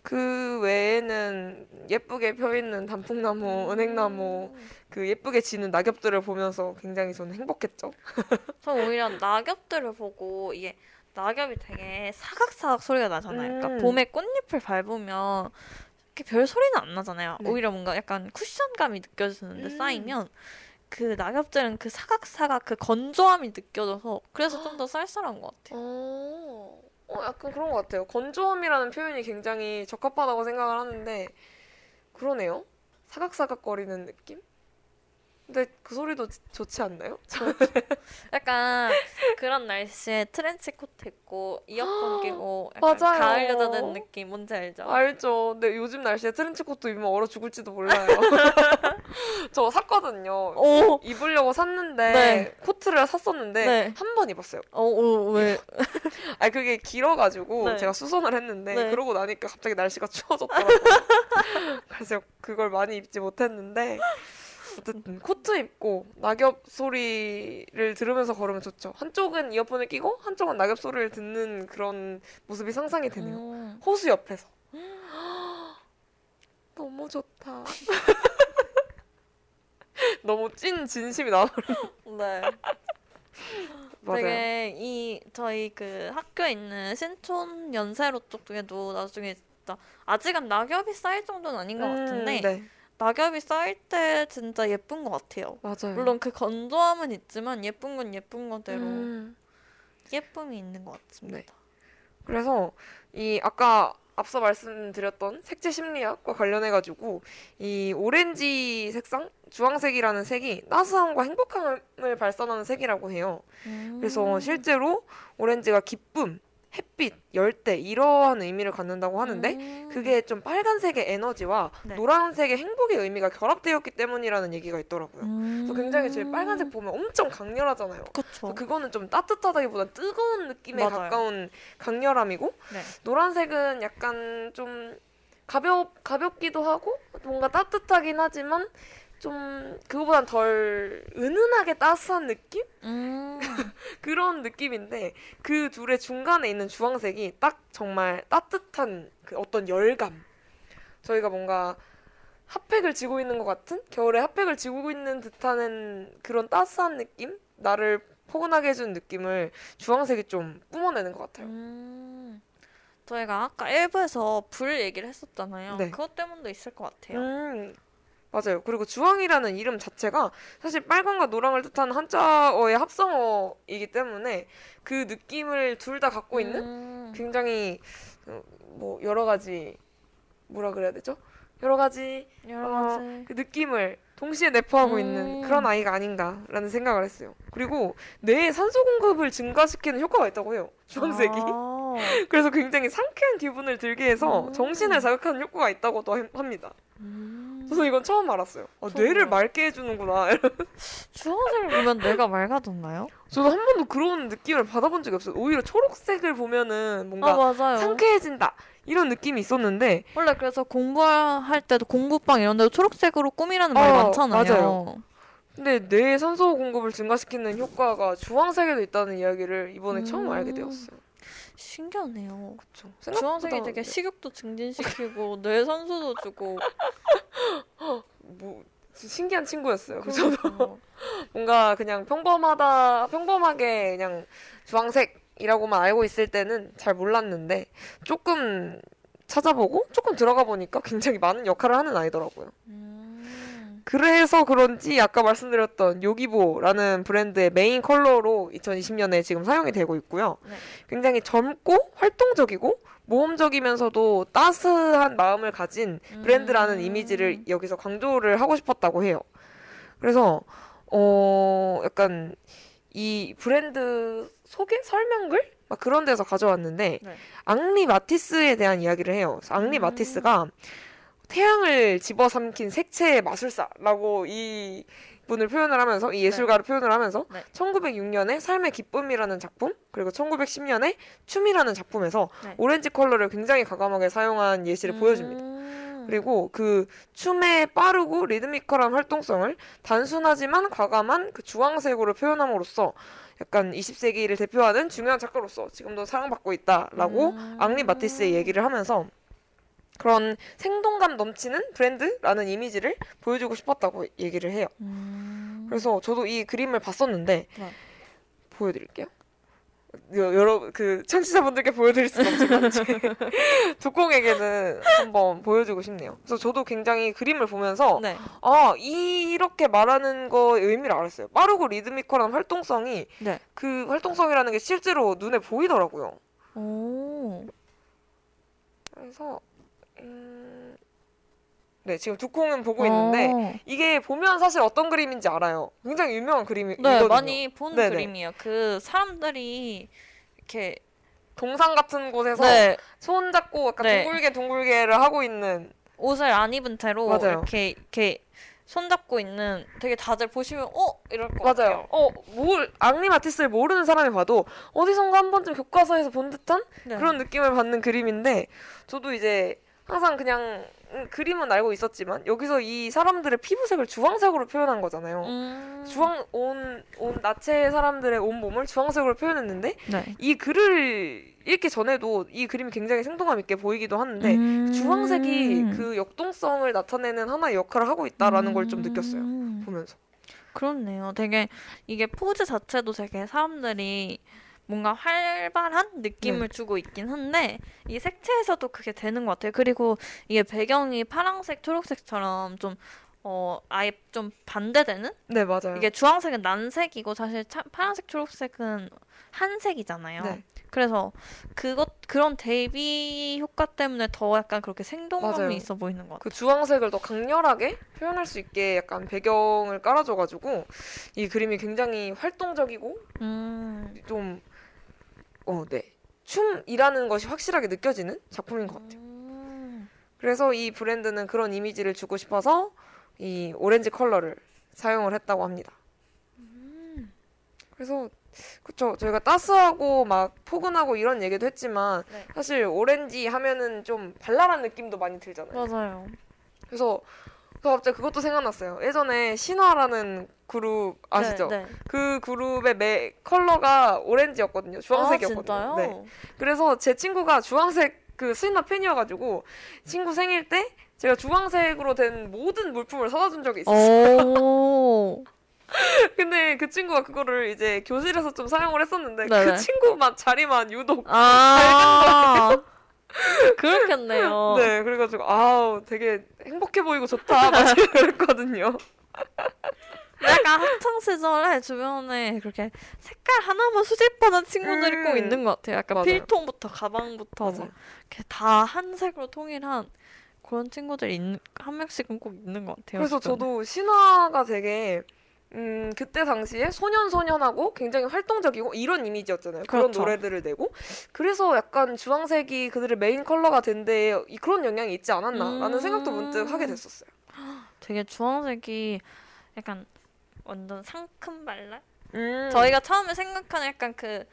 그 외에는 예쁘게 펴 있는 단풍나무, 은행나무 그 예쁘게 지는 낙엽들을 보면서 굉장히 저는 행복했죠. 저 오히려 낙엽들을 보고 이게 낙엽이 되게 사각사각 소리가 나잖아요. 음. 그러니까 봄에 꽃잎을 밟으면 이렇게 별 소리는 안 나잖아요. 네. 오히려 뭔가 약간 쿠션감이 느껴지는데 음. 쌓이면 그 낙엽들은 그 사각사각 그 건조함이 느껴져서 그래서 좀 더 쌀쌀한 것 같아요. 어, 어, 약간 그런 것 같아요. 건조함이라는 표현이 굉장히 적합하다고 생각을 하는데 그러네요. 사각사각거리는 느낌? 근데 그 소리도 지- 좋지 않나요? 약간 그런 날씨에 트렌치 코트 입고 이어폰 끼고 약간 맞아요. 가을 여자 된 느낌 뭔지 알죠? 알죠. 근데 요즘 날씨에 트렌치 코트 입으면 얼어 죽을지도 몰라요. 저 샀거든요. 오, 입으려고 샀는데 네. 코트를 샀었는데 네. 한번 입었어요. 어, 어, 왜? 아니 그게 길어가지고 네. 제가 수선을 했는데 네. 그러고 나니까 갑자기 날씨가 추워졌더라고요. 그래서 그걸 많이 입지 못했는데 어쨌든 코트 입고 낙엽 소리를 들으면서 걸으면 좋죠. 한쪽은 이어폰을 끼고 한쪽은 낙엽 소리를 듣는 그런 모습이 상상이 되네요. 음. 호수 옆에서. 너무 좋다. 너무 찐 진심이 나와. 네. 맞아요. 되게 이 저희 그 학교에 있는 신촌 연세로 쪽에도 나중에 진짜 아직은 낙엽이 쌓일 정도는 아닌 것 같은데 음, 네, 낙엽이 쌓일 때 진짜 예쁜 것 같아요. 맞아요. 물론 그 건조함은 있지만 예쁜 건 예쁜 거대로 음, 예쁨이 있는 것 같습니다. 그래서 이 아까 앞서 말씀드렸던 색채 심리학과 관련해 가지고 이 오렌지 색상, 주황색이라는 색이 따스함과 행복함을 발산하는 색이라고 해요. 그래서 음. 실제로 오렌지가 기쁨, 햇빛, 열대 이러한 의미를 갖는다고 하는데 음. 그게 좀 빨간색의 에너지와 네. 노란색의 행복의 의미가 결합되었기 때문이라는 얘기가 있더라고요. 음. 그래서 굉장히 저희 빨간색 보면 엄청 강렬하잖아요. 그쵸. 그거는 좀 따뜻하다기보다 뜨거운 느낌에 맞아요. 가까운 강렬함이고 네. 노란색은 약간 좀 가볍 가볍기도 하고 뭔가 따뜻하긴 하지만 좀 그거보단 덜 은은하게 따스한 느낌 음. 그런 느낌인데 그 둘의 중간에 있는 주황색이 딱 정말 따뜻한 그 어떤 열감 저희가 뭔가 핫팩을 쥐고 있는 것 같은 겨울에 핫팩을 쥐고 있는 듯한 그런 따스한 느낌 나를 포근하게 해주는 느낌을 주황색이 좀 뿜어내는 것 같아요. 음. 저희가 아까 1부에서 불 얘기를 했었잖아요. 네. 그것 때문도 있을 것 같아요. 음, 맞아요. 그리고 주황이라는 이름 자체가 사실 빨강과 노랑을 뜻하는 한자어의 합성어이기 때문에 그 느낌을 둘 다 갖고 있는 음. 굉장히 어, 뭐 여러 가지 뭐라 그래야 되죠? 여러 가지 여러 어, 가지. 그 느낌을 동시에 내포하고 음. 있는 그런 아이가 아닌가라는 생각을 했어요. 그리고 뇌에 산소 공급을 증가시키는 효과가 있다고 해요. 주황색이. 아. 그래서 굉장히 상쾌한 기분을 들게 해서 음. 정신을 자극하는 효과가 있다고도 햄- 합니다. 음. 저는 이건 처음 알았어요. 아. 뇌를 맑게 해주는구나. 주황색을 보면 뇌가 맑아졌나요? 저도 한 번도 그런 느낌을 받아본 적이 없어요. 오히려 초록색을 보면은 뭔가 아. 상쾌해진다 이런 느낌이 있었는데 원래 그래서 공부할 때도 공부방 이런 데도 초록색으로 꾸미라는 말이 어, 많잖아요. 맞아요. 근데 뇌의 산소 공급을 증가시키는 효과가 주황색에도 있다는 이야기를 이번에 처음 음. 알게 되었어요. 신기하네요. 그쵸. 주황색이 되게 식욕도 증진시키고 뇌 산소도 주고 뭐 신기한 친구였어요. 그래서. 뭔가 그냥 평범하다 평범하게 그냥 주황색이라고만 알고 있을 때는 잘 몰랐는데 조금 찾아보고 조금 들어가 보니까 굉장히 많은 역할을 하는 아이더라고요. 음. 그래서 그런지 아까 말씀드렸던 요기보라는 브랜드의 메인 컬러로 2020년에 지금 사용이 되고 있고요. 네. 굉장히 젊고 활동적이고 모험적이면서도 따스한 마음을 가진 브랜드라는 음. 이미지를 여기서 강조를 하고 싶었다고 해요. 그래서 어 약간 이 브랜드 소개 설명글 막 그런 데서 가져왔는데 네. 앙리 마티스에 대한 이야기를 해요. 앙리 음. 마티스가 태양을 집어삼킨 색채의 마술사라고 이 분을 표현을 하면서 이 예술가를 표현을 하면서 네. 1906년에 삶의 기쁨이라는 작품 그리고 1910년에 춤이라는 작품에서 네. 오렌지 컬러를 굉장히 과감하게 사용한 예시를 보여줍니다. 음. 그리고 그 춤의 빠르고 리드미컬한 활동성을 단순하지만 과감한 그 주황색으로 표현함으로써 약간 20세기를 대표하는 중요한 작가로서 지금도 사랑받고 있다라고 음. 앙리 마티스의 얘기를 하면서 그런 생동감 넘치는 브랜드라는 이미지를 보여주고 싶었다고 얘기를 해요. 음. 그래서 저도 이 그림을 봤었는데 네. 보여드릴게요. 여- 여러 그 청취자분들께 보여드릴 수는 없지만 제 독공에게는 한번 보여주고 싶네요. 그래서 저도 굉장히 그림을 보면서 네. 아 이렇게 말하는 거의 의미를 알았어요. 빠르고 리드미컬한 활동성이 네. 그 활동성이라는 게 실제로 눈에 보이더라고요. 오. 그래서 음... 네 지금 두 콩은 보고 있는데 어. 이게 보면 사실 어떤 그림인지 알아요. 굉장히 유명한 그림이거든요. 네, 많이 본 네네. 그림이에요. 그 사람들이 이렇게 동상 같은 곳에서 네, 손 잡고 약간 네. 둥글게 둥글게를 하고 있는 옷을 안 입은 채로 맞아요. 이렇게 이렇게 손 잡고 있는 되게 다들 보시면 어 이럴 것 맞아요. 같아요. 어, 뭘 앙리 마티스를 모르는 사람이 봐도 어디선가 한 번쯤 교과서에서 본 듯한 네. 그런 느낌을 받는 그림인데 저도 이제 항상 그냥 음, 그림은 알고 있었지만 여기서 이 사람들의 피부색을 주황색으로 표현한 거잖아요. 음. 주황 온, 온 나체 사람들의 온 몸을 주황색으로 표현했는데 네. 이 글을 읽기 전에도 이 그림이 굉장히 생동감 있게 보이기도 하는데 음. 주황색이 그 역동성을 나타내는 하나의 역할을 하고 있다라는 걸좀 느꼈어요. 음. 보면서. 그렇네요. 되게 이게 포즈 자체도 되게 사람들이 뭔가 활발한 느낌을 네. 주고 있긴 한데 이 색채에서도 그게 되는 것 같아요. 그리고 이게 배경이 파랑색, 초록색처럼 좀 어, 아예 좀 반대되는? 네, 맞아요. 이게 주황색은 난색이고 사실 차, 파란색, 초록색은 한색이잖아요. 네. 그래서 그것 그런 대비 효과 때문에 더 약간 그렇게 생동감이 맞아요. 있어 보이는 것 같아요. 그 주황색을 더 강렬하게 표현할 수 있게 약간 배경을 깔아줘가지고 이 그림이 굉장히 활동적이고 음. 좀, 어, 네. 춤이라는 것이 확실하게 느껴지는 작품인 것 같아요. 음. 그래서 이 브랜드는 그런 이미지를 주고 싶어서 이 오렌지 컬러를 사용을 했다고 합니다. 음. 그래서 그쵸 저희가 따스하고 막 포근하고 이런 얘기도 했지만 네. 사실 오렌지 하면은 좀 발랄한 느낌도 많이 들잖아요. 맞아요. 그래서 저 갑자기 그것도 생각났어요. 예전에 신화라는 그룹 아시죠? 네, 네. 그 그룹의 매 컬러가 오렌지였거든요. 주황색이었거든요. 아? 네. 그래서 제 친구가 주황색 그 스인화 팬이어가지고 친구 생일 때 제가 주황색으로 된 모든 물품을 사다 준 적이 있었어요. 오. 근데 그 친구가 그거를 이제 교실에서 좀 사용을 했었는데 네네. 그 친구만 자리만 유독 아. 그렇겠네요. 네, 그래가지고 아우 되게 행복해 보이고 좋다 막 그랬거든요. 약간 학창 시절에 주변에 그렇게 색깔 하나만 수집하는 친구들이 음. 꼭 있는 것 같아요. 약간 맞아요. 필통부터 가방부터. 막 이렇게 다 한 색으로 통일한 그런 친구들이 있, 한 명씩은 꼭 있는 것 같아요. 그래서 주변에. 저도 신화가 되게 음 그때 당시에 소년 소년하고 굉장히 활동적이고 이런 이미지였잖아요. 그런 그렇죠. 노래들을 내고 그래서 약간 주황색이 그들의 메인 컬러가 된 데에 이- 그런 영향이 있지 않았나라는 음. 생각도 문득 하게 됐었어요. 되게 주황색이 약간 완전 상큼 발랄? 음. 저희가 처음에 생각하는 약간 그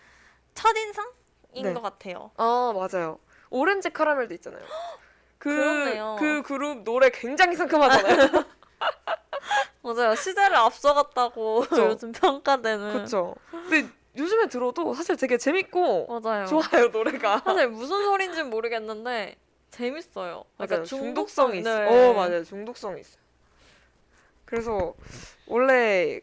첫인상인 네. 것 같아요. 아 맞아요. 오렌지 카라멜도 있잖아요. 그, 그렇네요. 그 그룹 노래 굉장히 상큼하잖아요. 맞아요. 시대를 앞서갔다고 그쵸. 요즘 평가되는. 그렇죠. 근데 요즘에 들어도 사실 되게 재밌고 맞아요. 좋아요 노래가. 사실 무슨 소리인지는 모르겠는데 재밌어요. 맞아요. 약간 중독성이 있어. 네. 어 맞아요. 중독성이 있어요. 그래서 원래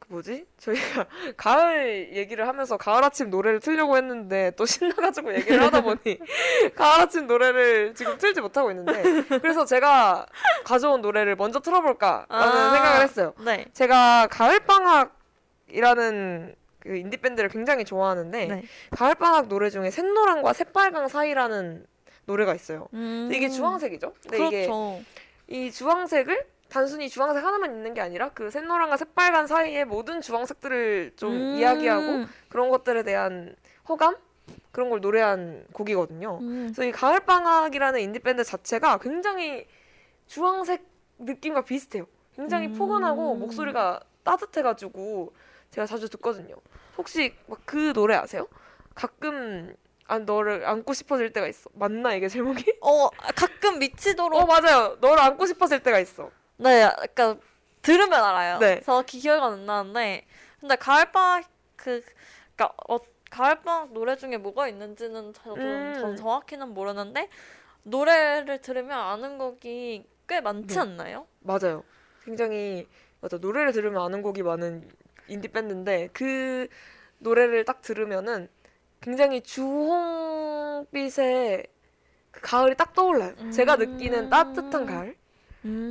그 뭐지? 저희가 가을 얘기를 하면서 가을 아침 노래를 틀려고 했는데 또 신나가지고 얘기를 하다 보니 가을 아침 노래를 지금 틀지 못하고 있는데 그래서 제가 가져온 노래를 먼저 틀어볼까라는 아. 생각을 했어요. 네. 제가 가을 방학이라는 그 인디 밴드를 굉장히 좋아하는데 네. 가을 방학 노래 중에 샛노랑과 새빨강 사이라는 노래가 있어요. 음. 이게 주황색이죠. 근데 이게 그렇죠. 이 주황색을 단순히 주황색 하나만 있는 게 아니라 그 샛노랑과 새빨강 사이의 모든 주황색들을 좀 음. 이야기하고 그런 것들에 대한 호감 그런 걸 노래한 곡이거든요. 음. 그래서 이 가을 방학이라는 인디 밴드 자체가 굉장히 주황색 느낌과 비슷해요. 굉장히 음. 포근하고 목소리가 따뜻해가지고 제가 자주 듣거든요. 혹시 막 그 노래 아세요? 가끔 아 너를 안고 싶어질 때가 있어. 맞나 이게 제목이? 어 가끔 미치도록 어 맞아요. 너를 안고 싶어질 때가 있어. 네 약간 들으면 알아요. 네. 저 기억은 안 나는데 근데 가을방학 그 그러니까 어, 가을방학 노래 중에 뭐가 있는지는 저도 음. 전 정확히는 모르는데 노래를 들으면 아는 곡이 꽤 많지 네. 않나요? 맞아요. 굉장히 맞아 노래를 들으면 아는 곡이 많은 인디 밴드인데 그 노래를 딱 들으면은 굉장히 주홍빛의 그 가을이 딱 떠올라요. 제가 느끼는 음. 따뜻한 가을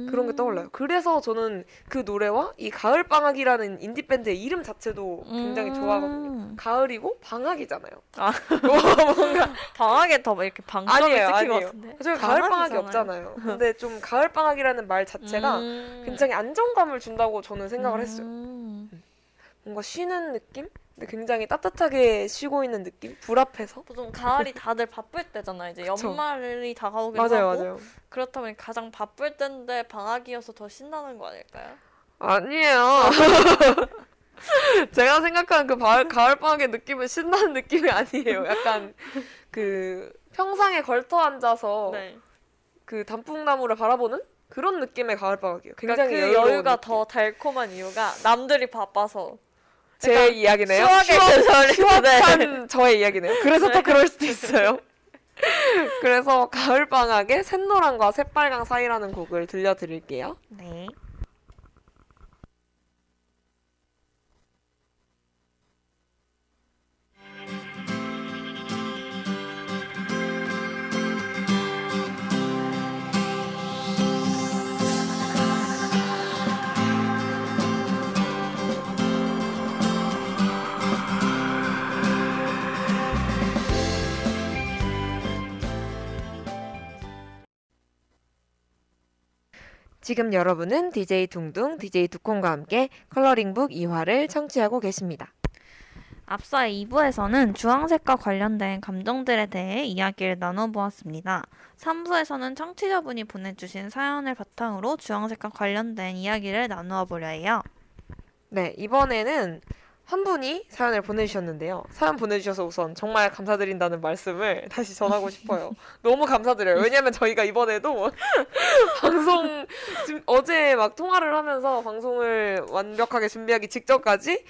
그런 게 떠올라요. 그래서 저는 그 노래와 이 가을 방학이라는 인디 밴드의 이름 자체도 굉장히 좋아하거든요. 음. 가을이고 방학이잖아요. 아. 뭔가 방학에 더 이렇게 방점을 아니에요, 찍힌 것 아니에요. 같은데. 저희 가을 방학이. 없잖아요. 근데 좀 가을 방학이라는 말 자체가 음. 굉장히 안정감을 준다고 저는 생각을 했어요. 음. 뭔가 쉬는 느낌? 근데 굉장히 따뜻하게 쉬고 있는 느낌? 불 앞에서? 보통 가을이 다들 바쁠 때잖아요. 이제 그쵸. 연말이 다가오기도 맞아요, 하고 맞아요. 그렇다면 가장 바쁠 때인데 방학이어서 더 신나는 거 아닐까요? 아니에요. 제가 생각하는 그 가을, 가을 방학의 느낌은 신나는 느낌이 아니에요. 약간 그 평상에 걸터 앉아서 네. 그 단풍나무를 바라보는 그런 느낌의 가을 방학이에요. 그러니까 굉장히 그 여유로운 여유가 느낌. 더 달콤한 이유가 남들이 바빠서 제 이야기네요. 추억의 추억- 계절이 추억한 저의 이야기네요. 그래서 네. 또 그럴 수도 있어요. 그래서 가을 방학에 샛노랑과 새빨강 사이라는 곡을 들려드릴게요. 네. 지금 여러분은 DJ 둥둥, DJ 두콩과 함께 컬러링북 2화를 청취하고 계십니다. 앞서 2부에서는 주황색과 관련된 감정들에 대해 이야기를 나눠보았습니다. 3부에서는 청취자분이 보내주신 사연을 바탕으로 주황색과 관련된 이야기를 나누어 보려 해요. 네, 이번에는 한 분이 사연을 보내주셨는데요. 사연 보내주셔서 우선 정말 감사드린다는 말씀을 다시 전하고 싶어요. 너무 감사드려요. 왜냐면 저희가 이번에도 방송, 지금 어제 막 통화를 하면서 방송을 완벽하게 준비하기 직전까지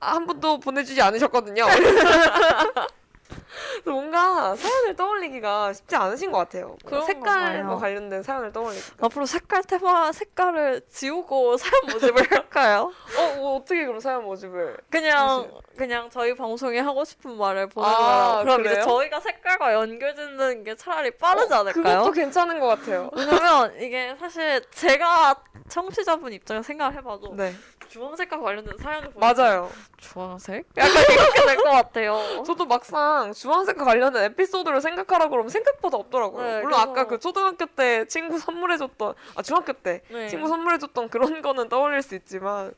한 분도 보내주지 않으셨거든요. 그래서 뭔가 사연을 떠올리기가 쉽지 않으신 것 같아요. 색깔과. 관련된 사연을 떠올리기. 앞으로 색깔 테마 색깔을 지우고 사연 모집을 할까요? 어, 뭐 어떻게 그럼 사연 모집을? 그냥 그냥 저희 방송에 하고 싶은 말을 보내요. 아, 그럼 그래요? 이제 저희가 색깔과 연결짓는 게 차라리 빠르지 어, 않을까요? 그것도 괜찮은 것 같아요. 왜냐면 이게 사실 제가 청취자분 입장에서 생각을 해봐도 네, 주황색과 관련된 사연을 보면 맞아요. 주황색? 약간 이렇게 될 것 같아요. 저도 막상 주황색과 관련된 에피소드를 생각하라 그러면 생각보다 없더라고요. 네, 물론 그래서- 아까 그 초등학교 때 친구 선물해줬던, 아 중학교 때 네. 친구 선물해줬던 그런 거는 떠올릴 수 있지만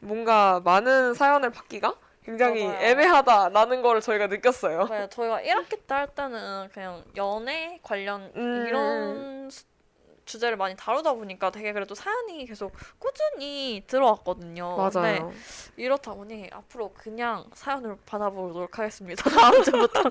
뭔가 많은 사연을 받기가 굉장히 맞아요. 애매하다라는 거를 저희가 느꼈어요. 네, 저희가 1학기 때 할 때는 그냥 연애 관련 음. 이런 수- 주제를 많이 다루다 보니까 되게 그래도 사연이 계속 꾸준히 들어왔거든요. 맞아요. 이렇다 보니 앞으로 그냥 사연을 받아보도록 하겠습니다. 다음 주부터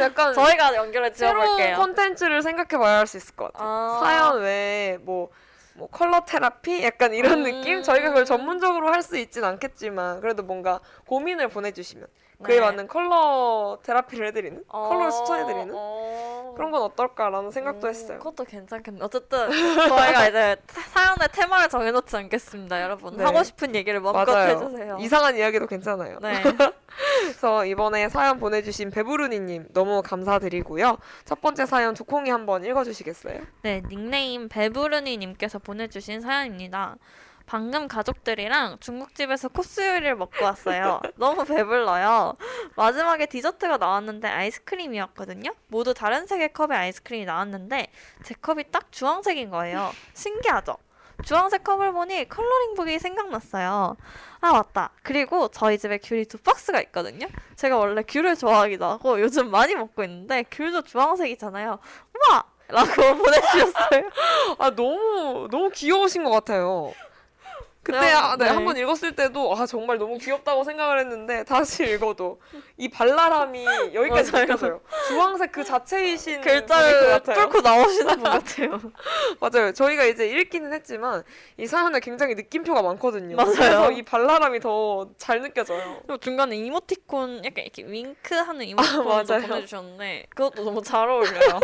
약간 저희가 연결해 새로운 지어볼게요. 콘텐츠를 생각해봐야 할 수 있을 것 같아요. 아. 사연 외에 뭐, 뭐 color therapy 약간 이런 음. 느낌? 저희가 그걸 전문적으로 할 수 있진 않겠지만 그래도 뭔가 고민을 보내주시면 그에 네. 맞는 color therapy를 해드리는 어, 컬러를 추천해드리는 어. 그런 건 어떨까라는 생각도 음, 했어요. 그것도 괜찮겠네. 어쨌든 저희가 이제 사- 사연의 테마를 정해놓지 않겠습니다, 여러분. 네. 하고 싶은 얘기를 마음껏 맞아요. 해주세요. 이상한 이야기도 괜찮아요. 네. 그래서 이번에 사연 보내주신 배부르니님 너무 감사드리고요. 첫 번째 사연 두콩이 한번 읽어주시겠어요? 네, 닉네임 배부르니님께서 보내주신 사연입니다. 방금 가족들이랑 중국집에서 코스 요리를 먹고 왔어요. 너무 배불러요. 마지막에 디저트가 나왔는데 아이스크림이었거든요. 모두 다른 색의 컵에 아이스크림이 나왔는데 제 컵이 딱 주황색인 거예요. 신기하죠? 주황색 컵을 보니 컬러링북이 생각났어요. 아 맞다. 그리고 저희 집에 귤이 두 박스가 있거든요. 제가 원래 귤을 좋아하기도 하고 요즘 많이 먹고 있는데 귤도 주황색이잖아요. 우와! 라고 보내주셨어요. 아 너무 너무 귀여우신 것 같아요. 그때 아, 네, 네. 한번 읽었을 때도 아 정말 너무 귀엽다고 생각을 했는데 다시 읽어도 이 발랄함이 여기까지. 느껴져요. 주황색 그 자체이신 글자를. 뚫고 나오시는 분 같아요. 맞아요. 저희가 이제 읽기는 했지만 이 사연에 굉장히 느낌표가 많거든요. 맞아요. 그래서 이 발랄함이 더 잘 느껴져요. 그리고 중간에 이모티콘 약간 이렇게 윙크하는 이모티콘도 아. 보내주셨는데 그것도 너무 잘 어울려요.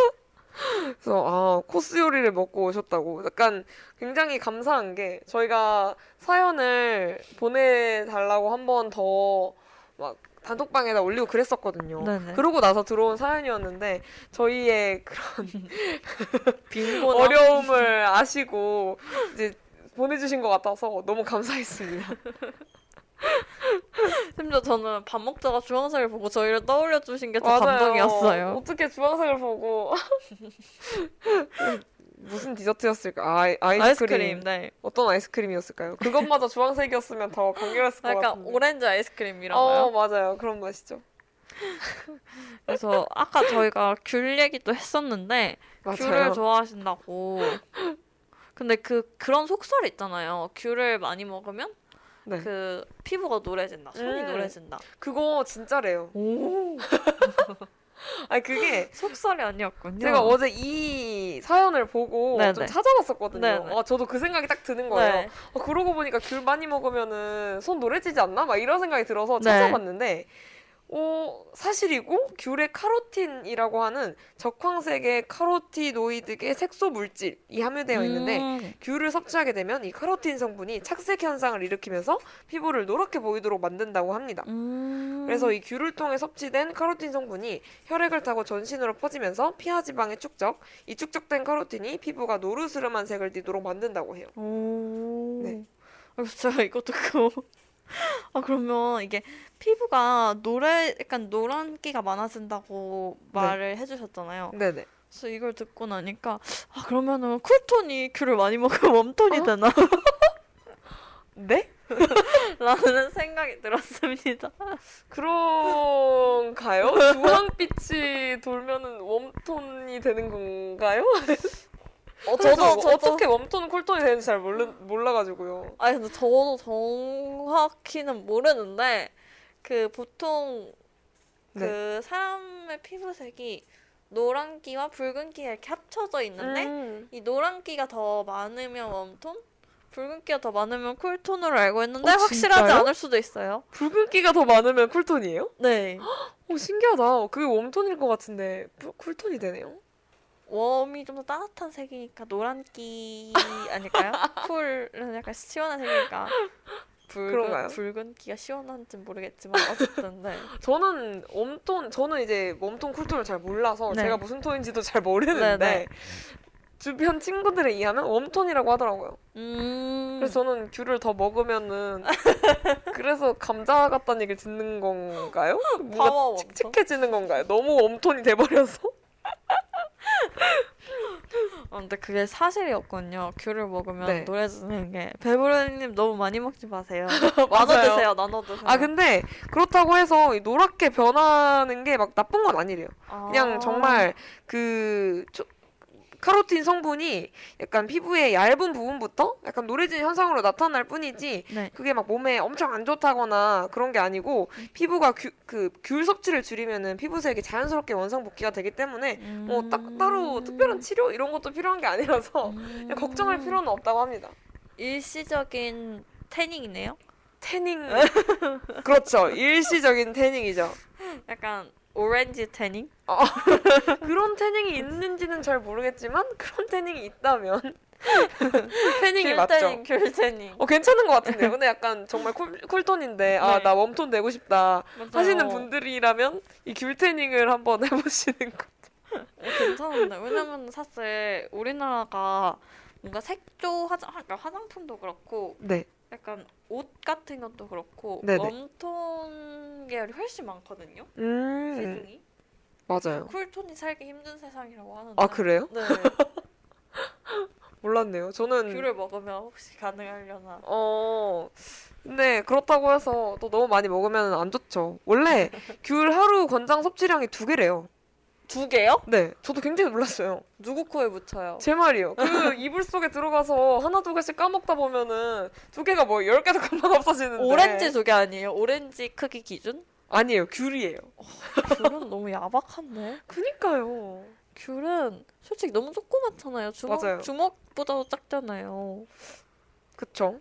그래서 아 코스 요리를 먹고 오셨다고 약간 굉장히 감사한 게 저희가 사연을 보내달라고 한 번 더 막 단톡방에다 올리고 그랬었거든요. 네네. 그러고 나서 들어온 사연이었는데 저희의 그런 빙고나 어려움을 아시고 이제 보내주신 것 같아서 너무 감사했습니다. 심지어 저는 밥 먹다가 주황색을 보고 저희를 떠올려 주신 게 더 감동이었어요. 어떻게 주황색을 보고 무슨 디저트였을까? 아, 아이스크림. 아이스크림, 네. 어떤 아이스크림이었을까요? 그것마저 주황색이었으면 더 강렬했을 것 약간 같은데. 오렌지 아이스크림이라고요. 어 맞아요 그런 맛이죠. 그래서 아까 저희가 귤 얘기도 했었는데 귤을 맞아요. 좋아하신다고. 근데 그 그런 속설 있잖아요. 귤을 많이 먹으면 네. 그 피부가 노래진다, 손이 음. 노래진다. 그거 진짜래요. 오, 아니 그게 속설이 아니었군요. 제가 어제 이 사연을 보고 네네. 좀 찾아봤었거든요. 네네. 아, 저도 그 생각이 딱 드는 거예요. 네. 어, 그러고 보니까 귤 많이 먹으면은 손 노래지지 않나? 막 이런 생각이 들어서 네. 찾아봤는데 어, 사실이고 귤의 카로틴이라고 하는 적황색의 카로티노이드계 색소 물질이 함유되어 있는데 음. 귤을 섭취하게 되면 이 카로틴 성분이 착색 현상을 일으키면서 피부를 노랗게 보이도록 만든다고 합니다. 음. 그래서 이 귤을 통해 섭취된 카로틴 성분이 혈액을 타고 전신으로 퍼지면서 피하 지방의 축적, 이 축적된 카로틴이 피부가 노르스름한 색을 띠도록 만든다고 해요. 오. 네. 아, 제가 이거 듣고 아 그러면 이게 피부가 노래 약간 노란기가 많아진다고 말을 해주셨잖아요. 네네. 그래서 이걸 듣고 나니까 아 그러면은 쿨톤이 귤을 많이 먹으면 웜톤이 어? 되나? 네? 라는 생각이 들었습니다. 그런가요? 주황빛이 돌면은 웜톤이 되는 건가요? 어, 저도, 저도 어떻게 warm tone, cool tone이 되는지 잘 몰라, 몰라가지고요. 아니 근데 저도 정확히는 모르는데 그 보통 그 사람의 피부색이 노란기와 붉은기가 이렇게 합쳐져 있는데 음. 이 노란기가 더 많으면 warm tone, 붉은기가 더 많으면 cool tone으로 알고 있는데 어, 확실하지? 않을 수도 있어요. 붉은기가 더 많으면 cool tone이에요? 네. 오 신기하다. 그게 warm tone일 것 같은데 cool- cool tone이 되네요. 웜이 좀 더 따뜻한 색이니까 노란기 아닐까요? cool은 약간 시원한 색이니까? 붉은, 붉은기가 시원한지 모르겠지만 어쨌든 네. 저는 warm tone 저는 이제 warm tone cool tone을 잘 몰라서 네. 제가 무슨 톤인지도 잘 모르는데 네, 네. 주변 친구들에 의하면 warm tone이라고 하더라고요. 음. 그래서 저는 귤을 더 먹으면은 그래서 감자 같다는 얘기를 듣는 건가요? 뭔가? 칙칙해지는 건가요? 너무 warm tone이 돼버려서? 아, 근데 그게 사실이었군요. 귤을 먹으면 네. 노래 듣는 게 배부르님 너무 많이 먹지 마세요. 나눠. 드세요. 나눠 드세요. 아 근데 그렇다고 해서 이 노랗게 변하는 게 막 나쁜 건 아니래요. 그냥 아. 정말 그 초- 카로틴 성분이 약간 피부의 얇은 부분부터 약간 노래진 현상으로 나타날 뿐이지 네. 그게 막 몸에 엄청 안 좋다거나 그런 게 아니고 피부가 그귤 섭취를 줄이면은 피부색이 자연스럽게 원상 복귀가 되기 때문에 뭐딱 따로 특별한 치료 이런 것도 필요한 게 아니라서 음. 걱정할 필요는 없다고 합니다. 일시적인 tanning이네요. tanning 그렇죠 일시적인 tanning이죠. 약간 오렌지 태닝? 그런 tanning이 있는지는 잘 모르겠지만 그런 tanning이 있다면 tanning이 귤 맞죠. 태닝, 귤 태닝. 어 괜찮은 것 같은데요. 근데 약간 정말 cool, cool tone인데 아 네. 나 warm tone 되고 싶다 맞아요. 하시는 분들이라면 이 귤 tanning을 한번 해보시는 거. 어, 괜찮은데 왜냐면 사실 우리나라가 뭔가 색조 화장 그러니까 화장품도 그렇고 네. 약간 옷 같은 것도 그렇고 네네. 웜톤 계열이 훨씬 많거든요. 음 세상이 맞아요. 쿨톤이 살기 힘든 세상이라고 하는데 아 그래요? 네 몰랐네요. 저는 귤을 먹으면 혹시 가능하려나 어 근데 그렇다고 해서 또 너무 많이 먹으면 안 좋죠. 원래 귤 하루 권장 섭취량이 두 개래요. 두 개요? 네, 저도 굉장히 놀랐어요. 누구 코에 묻혀요? 제 말이요. 그 이불 속에 들어가서 하나 두 개씩 까먹다 보면은 두 개가 뭐 열 개도 금방 없어지는데. 오렌지 두 개 아니에요? 오렌지 크기 기준? 아니에요. 귤이에요. 귤은 너무 야박한데. 그니까요. 귤은 솔직히 너무 조그맣잖아요. 주먹, 맞아요. 주먹보다도 작잖아요. 그쵸?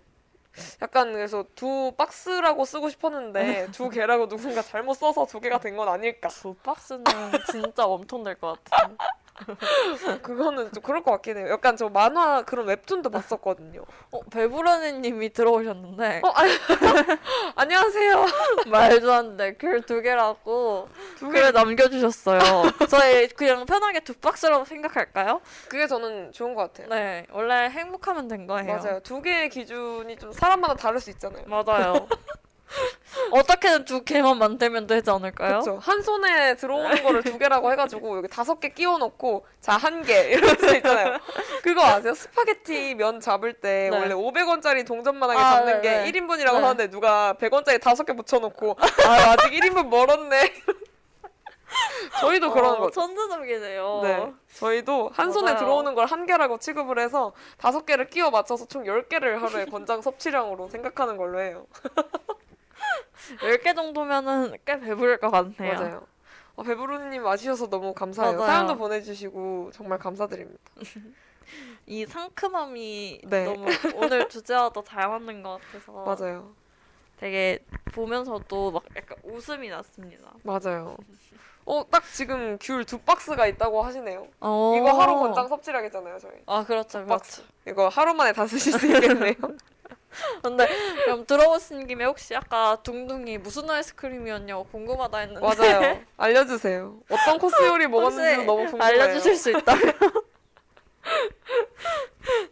약간 그래서 두 박스라고 쓰고 싶었는데 두 개라고 누군가 잘못 써서 두 개가 된 건 아닐까. 두 박스는 진짜 웜톤 될것 같아요. 그거는 좀 그럴 것 같긴 해요. 약간 저 만화 그런 웹툰도 봤었거든요. 어, 배부라니님이 들어오셨는데 어, 아니, 안녕하세요. 말도 안 돼. 귤두 개라고 두 개. 글을 남겨주셨어요. 저희 그냥 편하게 두 박스라고 생각할까요? 그게 저는 좋은 것 같아요. 네, 원래 행복하면 된 거예요. 맞아요. 두 개의 기준이 좀 사람마다 다를 수 있잖아요. 맞아요. 어떻게든 두 개만 만들면 되지 않을까요? 그렇죠. 한 손에 들어오는 거를 두 개라고 해가지고 여기 다섯 개 끼워 넣고 자 한개수 있잖아요. 그거 아세요? 스파게티 면 잡을 때 네. 원래 500원짜리 동전만하게 아, 잡는 네, 게 네. 1인분이라고 네. 하는데 누가 100원짜리 다섯 개 붙여놓고 아 아직 1인분 멀었네. 저희도 그런 어, 거죠. 천재적이네요. 네. 저희도 한 손에 맞아요. 들어오는 걸 한 개라고 취급을 해서 다섯 개를 끼워 맞춰서 총 10개를 하루에 권장 섭취량으로 생각하는 걸로 해요. 10개 정도면은 꽤 배부를 것 같네요. 맞아요. 어, 배부르님 와주셔서 너무 감사해요. 맞아요. 사연도 보내주시고 정말 감사드립니다. 이 상큼함이 네. 너무 오늘 주제와도 잘 맞는 것 같아서 맞아요. 되게 보면서도 막 약간 웃음이 났습니다. 맞아요. 어, 딱 지금 귤 두 박스가 있다고 하시네요. 어. 이거 하루 권장 섭취량이잖아요, 저희. 아 그렇죠, 그렇죠. 박스. 이거 하루 만에 다 쓰실 수 있겠네요. 근데 그럼 들어오신 김에 혹시 아까 둥둥이 무슨 아이스크림이었냐고 궁금하다 했는데 맞아요. 알려주세요. 어떤 코스 요리 먹었는지 너무 궁금해요. 알려주실 수 있다면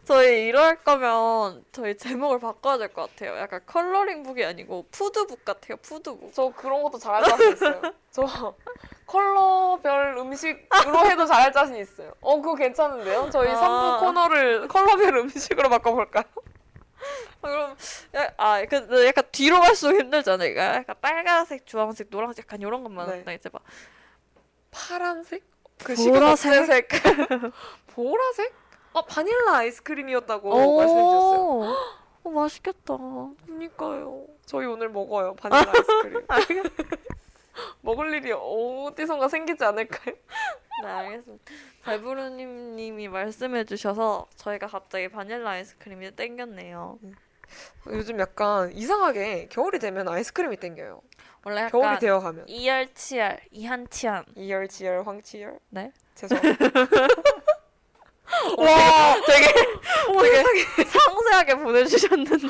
저희 이럴 거면 저희 제목을 바꿔야 될 것 같아요. 약간 컬러링북이 아니고 푸드북 같아요. 푸드북. 저 그런 것도 잘할 자신 있어요. 저 컬러별 음식으로 해도 잘할 자신 있어요. 어, 그거 괜찮은데요? 저희 아. 3부 코너를 컬러별 음식으로 바꿔볼까요? 아, 그럼 야, 아 근데 약간 뒤로 갈수록 힘들잖아요. 약간 빨간색, 주황색, 노란색 약간 이런 것만 네. 한다 이제 막 파란색? 그 보라색? 시금색 보라색? 아 바닐라 아이스크림이었다고 말씀해 주셨어요. 어 맛있겠다. 그니까요. 저희 오늘 먹어요 바닐라 아이스크림. 먹을 일이 어디선가 생기지 않을까요? 네 알겠습니다. 배부르님님이 말씀해주셔서 저희가 갑자기 바닐라 아이스크림이 땡겼네요. 요즘 약간 이상하게 겨울이 되면 아이스크림이 땡겨요. 원래 약간 겨울이 되어 가면 이열치열, 이한치한. 이열지열 황치열. 네. 죄송. 와, 되게 되게 상세하게 보내주셨는데.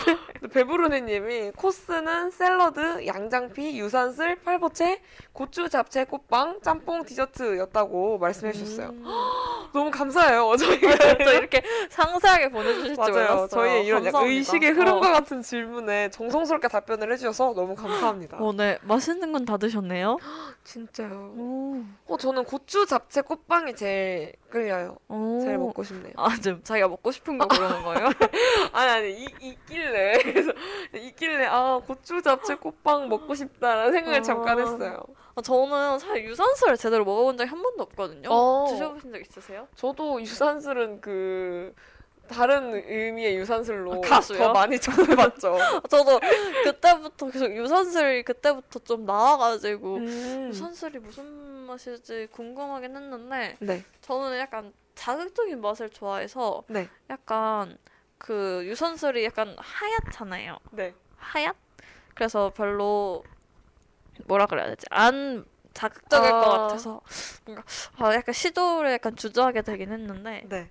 배부르니님이 코스는 샐러드, 양장피, 유산슬, 팔보채, 고추, 잡채, 꽃빵, 짬뽕, 디저트였다고 말씀해 주셨어요. 음. 너무 감사해요. 저희가 또 이렇게 상세하게 보내주실 줄. 몰랐어요. 저희의 이런 감사합니다. 의식의 흐름과 어. 같은 질문에 정성스럽게 답변을 해주셔서 너무 감사합니다. 어, 네. 맛있는 건 다 드셨네요. 진짜요. 오. 어, 저는 고추, 잡채, 꽃빵이 제일 끌려요. 오. 제일 먹고 싶네요. 아, 지금 자기가 먹고 싶은 거 그러는 거예요? 아니 아니 이, 있길래 그래서 있길래 아 고추 잡채 꽃빵 먹고 싶다라는 생각을 아. 잠깐 했어요. 아, 저는 사실 유산슬을 제대로 먹어본 적이 한 번도 없거든요. 어. 드셔보신 적 있으세요? 저도 유산슬은 그 다른 의미의 유산슬로 아? 더 많이 접해봤죠. 저도 그때부터 계속 유산슬이 그때부터 좀 나와가지고 음. 유산슬이 무슨 맛일지 궁금하긴 했는데 네, 저는 약간 자극적인 맛을 좋아해서 네, 약간 그 유산슬이 약간 하얗잖아요. 네. 하얗? 그래서 별로 뭐라 그래야 되지? 안 자극적일 아. 것 같아서 뭔가 아, 약간 시도를 약간 주저하게 되긴 했는데 네.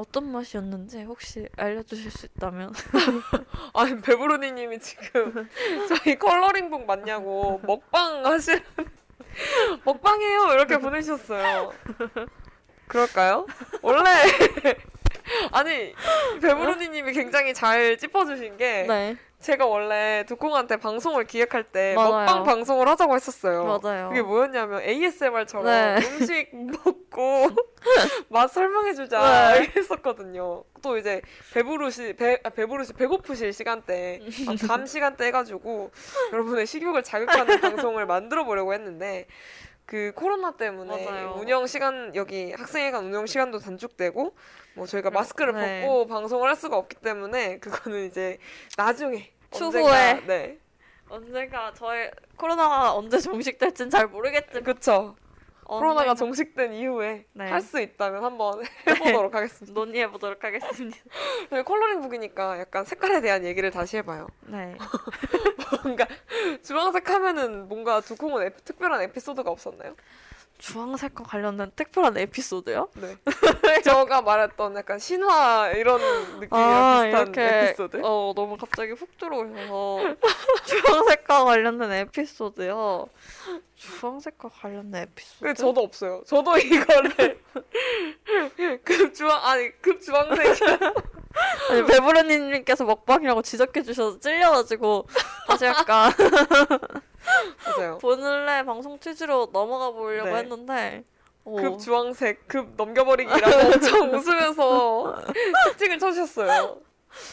어떤 맛이었는지 혹시 알려주실 수 있다면 아니 배부르니님이 지금 저희 컬러링북 맞냐고 먹방 하실 먹방해요 이렇게 보내주셨어요. 그럴까요? 원래 아니 배부르니님이 굉장히 잘 짚어주신 게 네 제가 원래 두콩한테 방송을 기획할 때 맞아요. 먹방 방송을 하자고 했었어요. 맞아요. 그게 뭐였냐면 ASMR처럼 네. 음식 먹고 맛 설명해주자 네. 했었거든요. 또 이제 배부르시 배 아, 배부르시 배고프실 시간대 아, 잠 시간대 해가지고 여러분의 식욕을 자극하는 방송을 만들어 보려고 했는데 그 코로나 때문에 맞아요. 운영 시간 여기 학생회관 운영 시간도 단축되고 뭐 저희가 마스크를 네. 벗고 방송을 할 수가 없기 때문에 그거는 이제 나중에 추후에. 언젠가, 네 언젠가 저의 코로나가 언제 종식될진 잘 모르겠지만 그쵸 코로나가 언젠가 종식된 이후에 네. 할수 있다면 한번 해보도록 하겠습니다. 논의해 보도록 하겠습니다. 컬러링북이니까 약간 색깔에 대한 얘기를 다시 해봐요. 네. 뭔가 주황색 하면은 뭔가 두콩은 특별한 에피소드가 없었나요? 주황색과 관련된 특별한 에피소드요? 네. 제가 말했던 약간 신화 이런 느낌이랑 아, 비슷한 이렇게 에피소드. 어 너무 갑자기 훅 들어오셔서 주황색과 관련된 에피소드요. 주황색과 관련된 에피소드. 근데 저도 없어요. 저도 이거를 급 주황 아니 급 주황색 아니 배부르님께서 먹방이라고 지적해 주셔서 찔려가지고 다시 약간 맞아요. 본래 방송 취지로 넘어가 보려고 네. 했는데 어, 급 주황색 급 넘겨버리기라고 엄청 웃으면서 특징을 쳐주셨어요.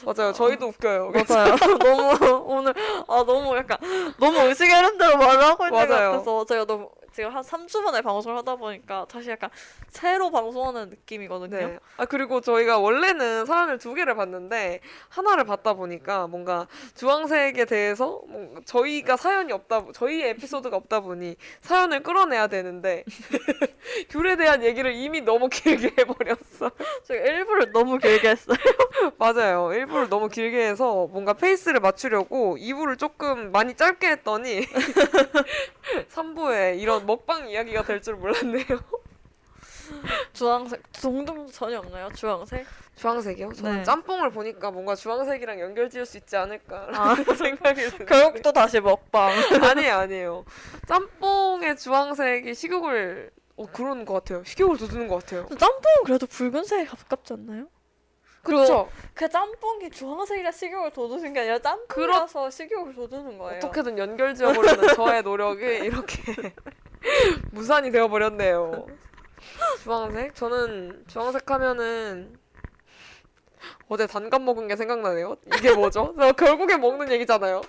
맞아요. 저희도 웃겨요. 맞아요. 너무 오늘 아 너무 약간 너무 의식의 흐름대로 말을 하고 있는 것 맞아요. 같아서 제가 너무 지금 한 3주 만에 방송을 하다 보니까 다시 약간 새로 방송하는 느낌이거든요. 네. 아 그리고 저희가 원래는 사연을 두 개를 봤는데 하나를 받다 보니까 뭔가 주황색에 대해서 뭔가 저희가 사연이 없다 저희의 에피소드가 없다 보니 사연을 끌어내야 되는데 귤에 대한 얘기를 이미 너무 길게 해버렸어. 제가 일부러 너무 길게 했어요. 맞아요. 일부러 너무 길게 해서 뭔가 페이스를 맞추려고 2부를 조금 많이 짧게 했더니 3부에 이런 먹방 이야기가 될 줄 몰랐네요. 주황색 동동 전혀 없나요? 주황색? 주황색이요? 저는 네. 짬뽕을 보니까 뭔가 주황색이랑 연결 지을 수 있지 않을까라는 아. 생각이 드는데 결국 또 다시 먹방. 아니에요 아니에요 짬뽕의 주황색이 식욕을 어 그런 것 같아요 식욕을 돋우는 것 같아요 짬뽕은 그래도 붉은색에 가깝지 않나요? 그리고 그렇죠 그 짬뽕이 주황색이라 식욕을 돋우는 게 아니라 짬뽕이라서 식욕을 돋우는 거예요. 어떻게든 연결 지어보려는 저의 노력이 이렇게 무산이 되어버렸네요 주황색? 저는 주황색 하면은 어제 단감 먹은 게 생각나네요 이게 뭐죠? 저 결국에 먹는 얘기잖아요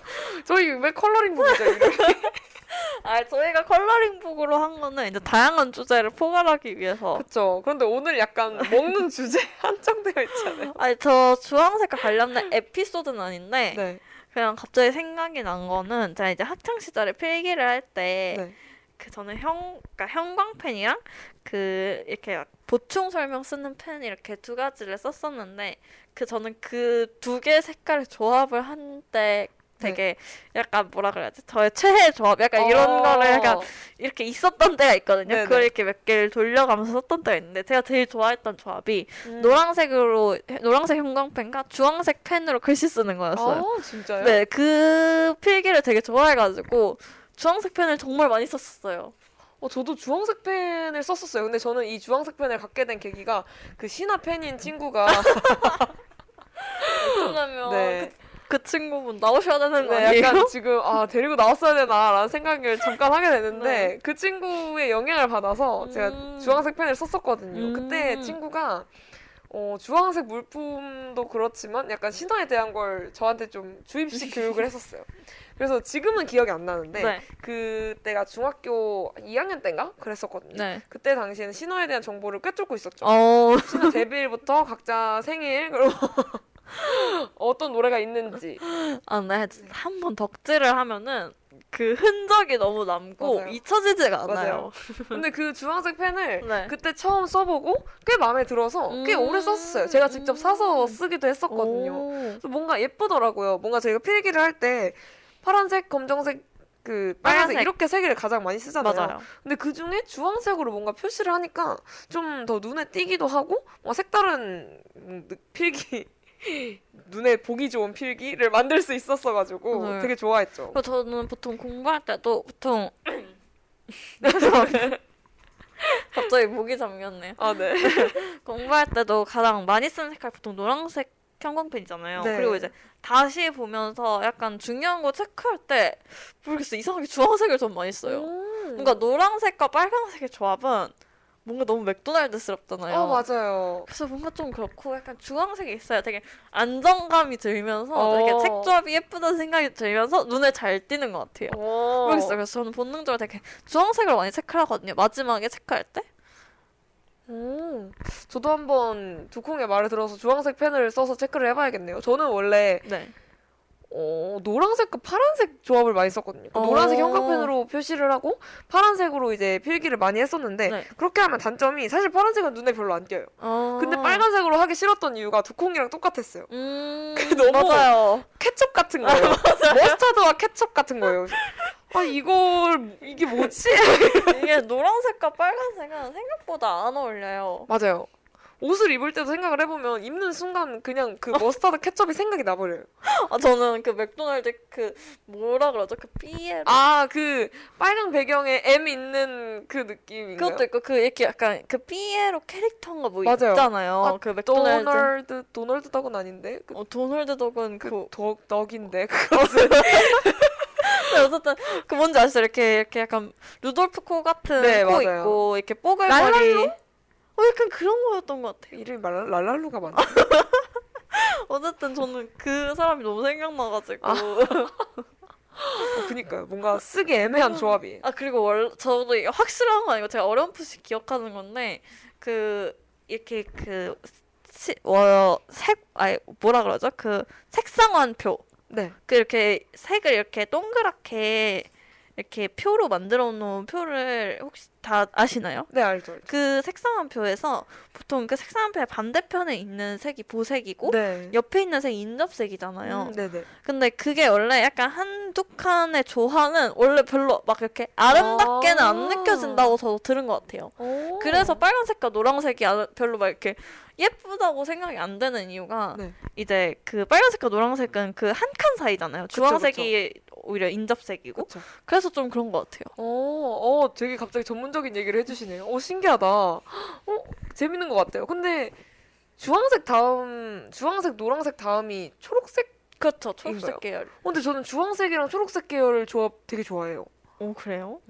저희 왜 컬러링 부부죠 이렇게 아, 저희가 컬러링북으로 한 거는 이제 다양한 주제를 포괄하기 위해서. 그쵸 그런데 오늘 약간 먹는 주제 한정되어 있잖아요 아니, 저 주황색과 관련된 에피소드는 아닌데, 네 그냥 갑자기 생각이 난 거는, 제가 이제 학창 시절에 필기를 할 때, 네. 그 저는 형, 그러니까 형광펜이랑 그, 이렇게 막 보충 설명 쓰는 펜 이렇게 두 가지를 썼었는데 그 저는 그 두 개 색깔의 조합을 한때 되게 약간 뭐라 그래야지 저의 최애 조합 약간 이런 어. 거를 약간 이렇게 있었던 때가 있거든요. 네네. 그걸 이렇게 몇 개를 돌려가면서 썼던 때가 있는데 제가 제일 좋아했던 조합이 음. 노란색으로 노란색 형광펜과 주황색 펜으로 글씨 쓰는 거였어요. 아, 진짜요? 네, 그 필기를 되게 좋아해가지고 주황색 펜을 정말 많이 썼었어요. 어, 저도 주황색 펜을 썼었어요. 근데 저는 이 주황색 펜을 갖게 된 계기가 그 신화 팬인 친구가 그러면 네. 그, 그 친구분 나오셔야 되는 거 네, 아니에요? 약간 지금 아 데리고 나왔어야 되나라는 생각을 잠깐 하게 되는데 그 친구의 영향을 받아서 제가 음. 주황색 펜을 썼었거든요. 음. 그때 친구가 어, 주황색 물품도 그렇지만 약간 신화에 대한 걸 저한테 좀 주입식 교육을 했었어요. 그래서 지금은 기억이 안 나는데 네. 그때가 중학교 2학년 때인가 그랬었거든요. 네. 그때 당시에는 신화에 대한 정보를 꿰뚫고 있었죠. 어, 신화 데뷔일부터 각자 생일 그리고 어떤 노래가 있는지 아, 네. 한번 덕질을 하면은 그 흔적이 너무 남고 맞아요. 잊혀지지가 않아요. 맞아요. 근데 그 주황색 펜을 네. 그때 처음 써보고 꽤 마음에 들어서 꽤 음. 오래 썼어요. 제가 직접 사서 쓰기도 했었거든요. 뭔가 예쁘더라고요. 뭔가 저희가 필기를 할 때 파란색, 검정색, 그 빨간색 빨간색. 이렇게 세 개를 가장 많이 쓰잖아요. 맞아요. 근데 그 중에 주황색으로 뭔가 표시를 하니까 좀 더 눈에 띄기도 하고 뭔가 색다른 음, 느- 필기 눈에 보기 좋은 필기를 만들 수 있었어 가지고 네. 되게 좋아했죠. 저는 보통 공부할 때도 보통 갑자기 목이 잠겼네요. 아 네. 공부할 때도 가장 많이 쓰는 색깔 보통 노란색 형광펜이잖아요. 네. 그리고 이제 다시 보면서 약간 중요한 거 체크할 때 모르겠어 이상하게 주황색을 좀 많이 써요. 음. 뭔가 노란색과 빨간색의 조합은 뭔가 너무 맥도날드스럽잖아요. 어 맞아요. 그래서 뭔가 좀 그렇고 약간 주황색이 있어야 되게 안정감이 들면서 어. 되게 색 조합이 예쁘다는 생각이 들면서 눈에 잘 띄는 것 같아요. 오. 모르겠어요. 그래서 저는 본능적으로 되게 주황색을 많이 체크를 하거든요. 마지막에 체크할 때. 오, 저도 한번 두콩의 말을 들어서 주황색 펜을 써서 체크를 해봐야겠네요. 저는 원래 네. 어, 노란색과 파란색 조합을 많이 썼거든요. 그 어. 노란색 형광펜으로 표시를 하고 파란색으로 이제 필기를 많이 했었는데 네. 그렇게 하면 단점이 사실 파란색은 눈에 별로 안 띄어요. 어. 근데 빨간색으로 하기 싫었던 이유가 두콩이랑 똑같았어요. 음. 그 너무- 맞아요. 케첩 같은 거예요. 머스타드와 케첩 같은 거예요. 아 이걸 이게 뭐지? 이게 노란색과 빨간색은 생각보다 안 어울려요. 맞아요. 옷을 입을 때도 생각을 해보면 입는 순간 그냥 그 머스타드 케첩이 생각이 나버려요. 아 저는 그 맥도날드 그 뭐라 그러죠? 그 삐에 아그 빨간 배경에 M 있는 그 느낌인가요? 그것도 있고 그 이렇게 약간 그 삐에로 캐릭터인가 뭐 맞아요. 있잖아요. 아, 그 맥도날드. 도널드 도널드 덕은 아닌데 그, 어, 도널드 덕은 그, 그 덕, 덕인데 그것은 근데 어쨌든 그 뭔지 아시죠? 이렇게 이렇게 약간 루돌프 코 같은 네, 코 맞아요. 있고 이렇게 뽀글머리. 어 약간 그런 거였던 것 같아요. 이름이 말, 랄랄루가 맞나? 어쨌든 저는 그 사람이 너무 생각나가지고. 아. 어, 그니까요. 뭔가 쓰기 애매한 조합이에요. 아 그리고 원 저도 확실한 건 아니고 제가 어렴풋이 기억하는 건데 그 이렇게 그색 아니 뭐라 그러죠 그 색상환표 네. 그 이렇게 색을 이렇게 동그랗게 이렇게 표로 만들어 놓은 표를 혹시 다 아시나요? 네 알죠. 알죠. 그 색상환표에서 보통 그 색상환표의 반대편에 있는 색이 보색이고 네. 옆에 있는 색이 인접색이잖아요. 음, 네네. 근데 그게 원래 약간 한두 칸의 조화는 원래 별로 막 이렇게 아름답게는 아. 안 느껴진다고 저도 들은 것 같아요. 오. 그래서 빨간색과 노란색이 아- 별로 막 이렇게 예쁘다고 생각이 안 되는 이유가 네. 이제 그 빨간색과 노란색은 그 한 칸 사이잖아요. 주황색이 오히려 인접색이고 그쵸. 그래서 좀 그런 것 같아요. 어, 어, 되게 갑자기 전문적인 얘기를 해주시네요. 어, 신기하다. 어, 재밌는 것 같아요. 근데 주황색 다음, 주황색, 노란색 다음이 초록색? 그렇죠. 초록색 계열. 어, 근데 저는 주황색이랑 초록색 계열 조합 되게 좋아해요. 오 그래요?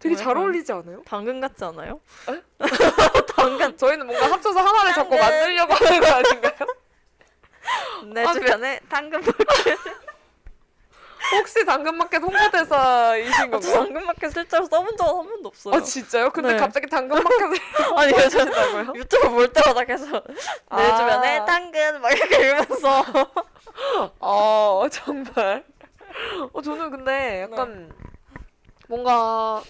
되게 어, 잘 어울리지 않아요? 당근 같지 않아요? 당근. 저희는 뭔가 합쳐서 하나를 자꾸 당근. 만들려고 하는 거 아닌가요? 내 아, 주변에 당근 혹시 당근마켓 홍보대사이신 저 건가요? 당근마켓 실제로 써본 적은 한 번도 없어요. 아, 진짜요? 근데 네. 갑자기 당근마켓을 아니 요즘 하신다고요? 유튜브 볼 때마다 계속 내 아. 주변에 당근 막 이렇게 이러면서 아, 정말. 어, 저는 근데 약간 뭔가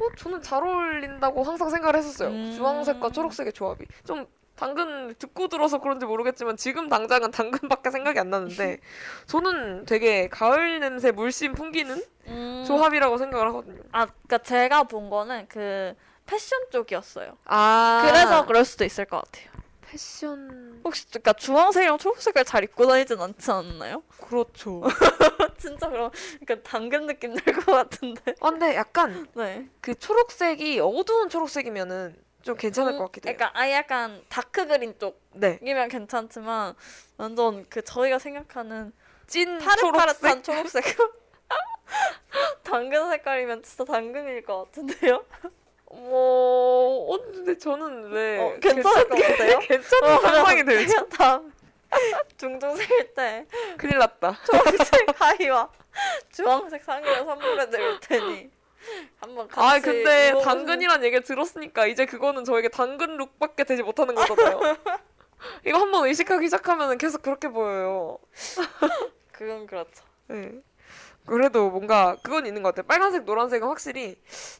어, 저는 잘 어울린다고 항상 생각을 했었어요. 음. 주황색과 초록색의 조합이. 좀 당근 듣고 들어서 그런지 모르겠지만 지금 당장은 당근밖에 생각이 안 나는데 저는 되게 가을 냄새 물씬 풍기는 음. 조합이라고 생각을 하거든요. 아, 그러니까 제가 본 거는 그 패션 쪽이었어요. 아 그래서 그럴 수도 있을 것 같아요. 패션 혹시 그러니까 주황색이랑 초록색을 잘 입고 다니진 않지 않나요? 그렇죠. 진짜 그럼 그러니까 당근 느낌 날 것 같은데. 아, 근데 약간 네. 그 초록색이 어두운 초록색이면은 좀 괜찮을 것 같기도 해요. 그러니까 아예 약간 다크 그린 네. 쪽이면 괜찮지만 완전 그 저희가 생각하는 찐 파릇파릇한 초록색. 당근 색깔이면 진짜 당근일 것 같은데요? 뭐, 어, 근데 저는 왜 어, 괜찮을 것 같아요? 괜찮은 상상이? 제가 다음 중등생일 때 큰일 났다. 초록색 하의와 주황색 상의를 선물해 드릴 테니 한번 같이 아 근데 입어보시면- 당근이란 얘기를 들었으니까 이제 그거는 저에게 당근 look밖에 되지 못하는 거잖아요. 이거 한번 의식하기 시작하면 계속 그렇게 보여요. 그건 그렇죠. 네. 그래도 뭔가 그건 있는 것 같아요. 빨간색, 노란색은 확실히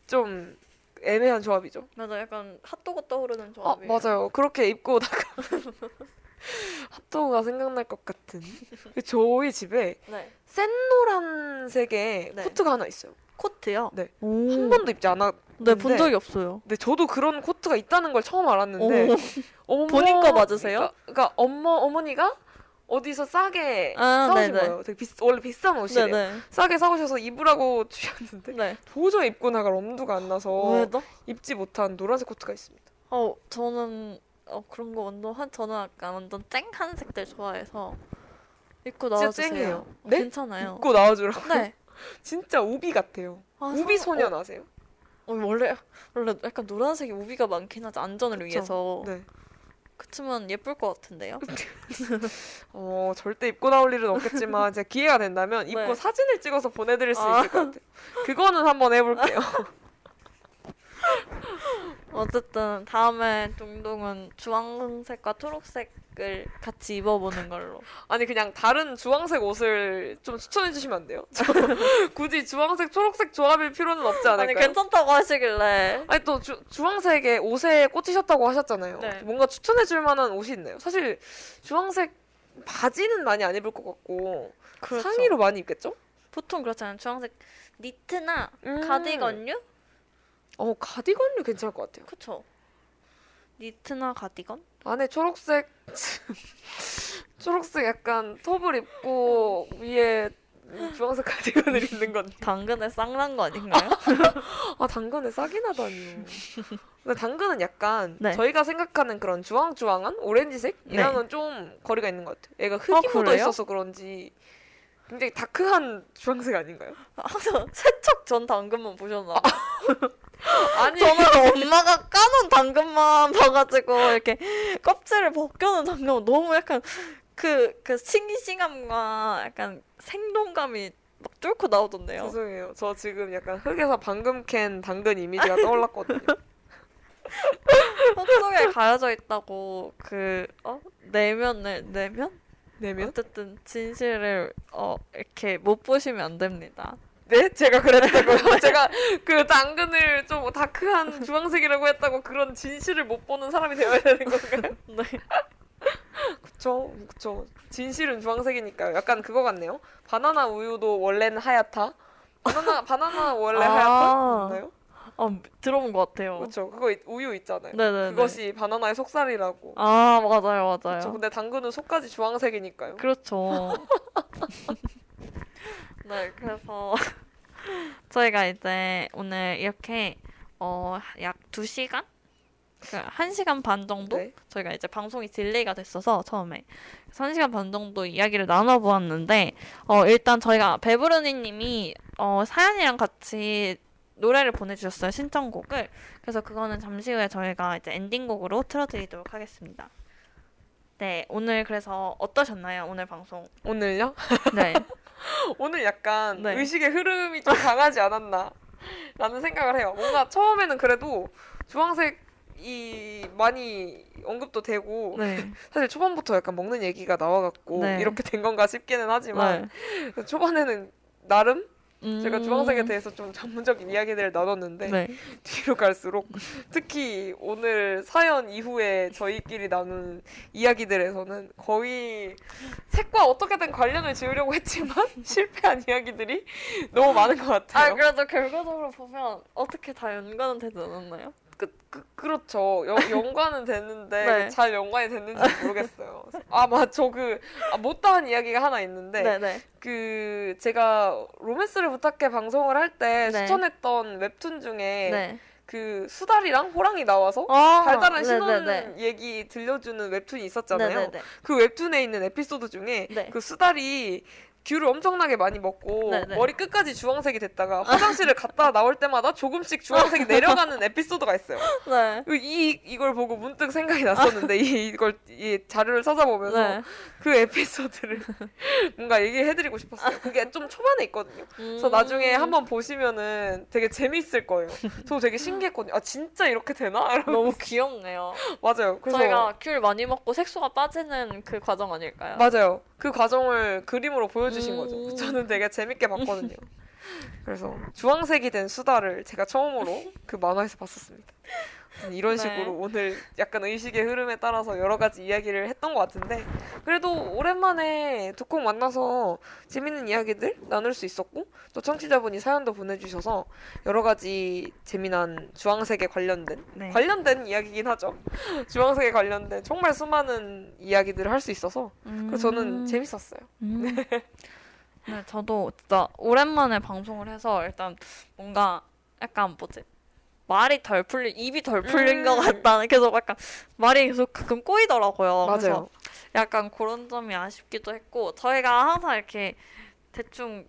좀 애매한 조합이죠. 맞아, 약간 핫도그 떠오르는 아 조합이에요. 맞아요. 그렇게 입고 나가 핫도그가 생각날 것 같은. 저희 집에 네, 센 노란색의 네. 코트가 하나 있어요. 코트요. 네. 오. 한 번도 입지 않았는데. 네, 본 적이 없어요. 근데 저도 그런 코트가 있다는 걸 처음 알았는데 오. 어머, 본인 거 맞으세요? 그러니까, 그러니까 엄마 어머니가 어디서 싸게 아, 사오신 네네. 거예요. 되게 비싸, 원래 비싼 옷이래요. 네네. 싸게 사오셔서 입으라고 주셨는데 네. 도저히 입고 나갈 엄두가 안 나서 왜죠? 입지 못한 노란색 코트가 있습니다. 어, 저는 어 그런 거 완전 한 저는 약간 완전 쨍한 색들 좋아해서 입고 나와주세요. 어, 네? 괜찮아요. 입고 나와주라고. 네. 진짜 우비 같아요. 아, 우비 상- 소년 아세요? 어, 어, 원래 원래 약간 노란색이 우비가 많긴 하지 안전을 위해서. 네. 그치만 예쁠 것 같은데요. 어 절대 입고 나올 일은 없겠지만 제가 기회가 된다면 입고 네. 사진을 찍어서 보내드릴 수 아. 있을 것 같아요. 그거는 한번 해볼게요. 어쨌든 다음에 동동은 주황색과 초록색을 같이 입어보는 걸로. 아니 그냥 다른 주황색 옷을 좀 추천해 주시면 안 돼요? 저 굳이 주황색 초록색 조합일 필요는 없지 아니 않을까요? 괜찮다고 하시길래. 아니 또 주, 주황색에 옷에 꽂히셨다고 하셨잖아요. 네. 뭔가 추천해 줄 만한 옷이 있나요? 사실 주황색 바지는 많이 안 입을 것 같고 그렇죠. 상의로 많이 입겠죠? 보통 그렇잖아요. 주황색 니트나 음. 가디건류? 어 가디건류 괜찮을 것 같아요. 그쵸. 니트나 가디건? 안에 초록색 초록색 약간 톱을 입고 위에 주황색 가디건을 입는 건 당근에 쌍난 거 아닌가요? 아 당근에 싹이 나다니요. 근데 당근은 약간 네. 저희가 생각하는 그런 주황주황한 오렌지색이랑은 좀 거리가 있는 것 같아요. 얘가 흙이 아, 묻어? 있어서 그런지 굉장히 다크한 주황색 아닌가요? 항상 세척 전 당근만 보셨나? 아니 저는 엄마가 까놓은 당근만 봐가지고 이렇게 껍질을 벗겨놓은 당근은 너무 약간 그, 그 싱싱함과 약간 생동감이 막 뚫고 나오던데요. 죄송해요. 저 지금 약간 흙에서 방금 캔 당근 이미지가 떠올랐거든요. 흙 속에 가려져 있다고 그, 어? 내면을, 내면? 내면? 어쨌든 진실을 어 이렇게 못 보시면 안 됩니다. 네? 제가 그랬다고요? 제가 그 당근을 좀 다크한 주황색이라고 했다고 그런 진실을 못 보는 사람이 되어야 되는 건가요? 네. 그쵸, 그쵸. 진실은 주황색이니까요. 약간 그거 같네요. 바나나 우유도 원래는 하얗다. 바나나 바나나 원래 아. 하얗다. 맞나요? 아 들어본 것 같아요. 그렇죠. 그거 있- 우유 있잖아요. 네네. 그것이 바나나의 속살이라고. 아 맞아요 맞아요. 그쵸. 근데 당근은 속까지 주황색이니까요. 그렇죠. 네, 그래서 저희가 이제 오늘 이렇게 어, 약 2시간? 그 1시간 반 정도? 네. 저희가 이제 방송이 delay가 됐어서 처음에 그래서 1시간 반 정도 이야기를 나눠보았는데 어, 일단 저희가 베브르니 님이 어, 사연이랑 같이 노래를 보내주셨어요. 신청곡을. 그래서 그거는 잠시 후에 저희가 이제 엔딩곡으로 틀어드리도록 하겠습니다. 네, 오늘 그래서 어떠셨나요? 오늘 방송. 오늘요? 네. 오늘 약간 네. 의식의 흐름이 좀 강하지 않았나 라는 생각을 해요. 뭔가 처음에는 그래도 주황색 이 많이 언급도 되고 네. 사실 초반부터 약간 먹는 얘기가 나와갖고 네. 이렇게 된 건가 싶기는 하지만 네. 초반에는 나름 제가 주황색에 대해서 좀 전문적인 이야기들을 나눴는데 음. 네. 뒤로 갈수록 특히 오늘 사연 이후에 저희끼리 나눈 이야기들에서는 거의 색과 어떻게든 관련을 지으려고 했지만 실패한 이야기들이 너무 많은 것아 같아요. 그래도 결과적으로 보면 어떻게 다 연관은 되지 않았나요? 그, 그, 그렇죠. 연, 연관은 됐는데 네. 잘 연관이 됐는지 모르겠어요. 아, 맞, 저그 아, 못다한 이야기가 하나 있는데 네네. 그 제가 로맨스를 부탁해 방송을 할때 네. 추천했던 웹툰 중에 네. 그 수달이랑 호랑이 나와서 아, 달달한 신혼 네네네. 얘기 들려주는 웹툰이 있었잖아요. 네네네. 그 웹툰에 있는 에피소드 중에 네. 그 수달이 귤을 엄청나게 많이 먹고 네네. 머리 끝까지 주황색이 됐다가 화장실을 갔다 나올 때마다 조금씩 주황색이 내려가는 에피소드가 있어요. 네. 이 이걸 보고 문득 생각이 났었는데 이, 이걸 이 자료를 찾아보면서 네. 그 에피소드를 뭔가 얘기해드리고 싶었어요. 그게 좀 초반에 있거든요. 그래서 음. 나중에 한번 보시면은 되게 재밌을 거예요. 저 되게 신기했거든요. 아 진짜 이렇게 되나? 너무 귀엽네요. 맞아요. 그래서 저희가 귤 많이 먹고 색소가 빠지는 그 과정 아닐까요? 맞아요. 그 과정을 그림으로 보여 주신 음. 거죠. 저는 되게 재밌게 봤거든요. 그래서 주황색이 된 수다를 제가 처음으로 그 만화에서 봤었습니다. 이런 네. 식으로 오늘 약간 의식의 흐름에 따라서 여러 가지 이야기를 했던 것 같은데 그래도 오랜만에 두 콩 만나서 재밌는 이야기들 나눌 수 있었고 또 청취자분이 사연도 보내주셔서 여러 가지 재미난 주황색에 관련된 네. 관련된 이야기긴 하죠. 주황색에 관련된 정말 수많은 이야기들을 할 수 있어서 그래서 저는 재밌었어요. 음. 네, 저도 진짜 오랜만에 방송을 해서 일단 뭔가 약간 뭐지? 말이 덜 풀린, 입이 덜 풀린 음. 것 같다는 계속 약간 말이 계속 가끔 꼬이더라고요. 그래서 맞아요. 약간 그런 점이 아쉽기도 했고 저희가 항상 이렇게 대충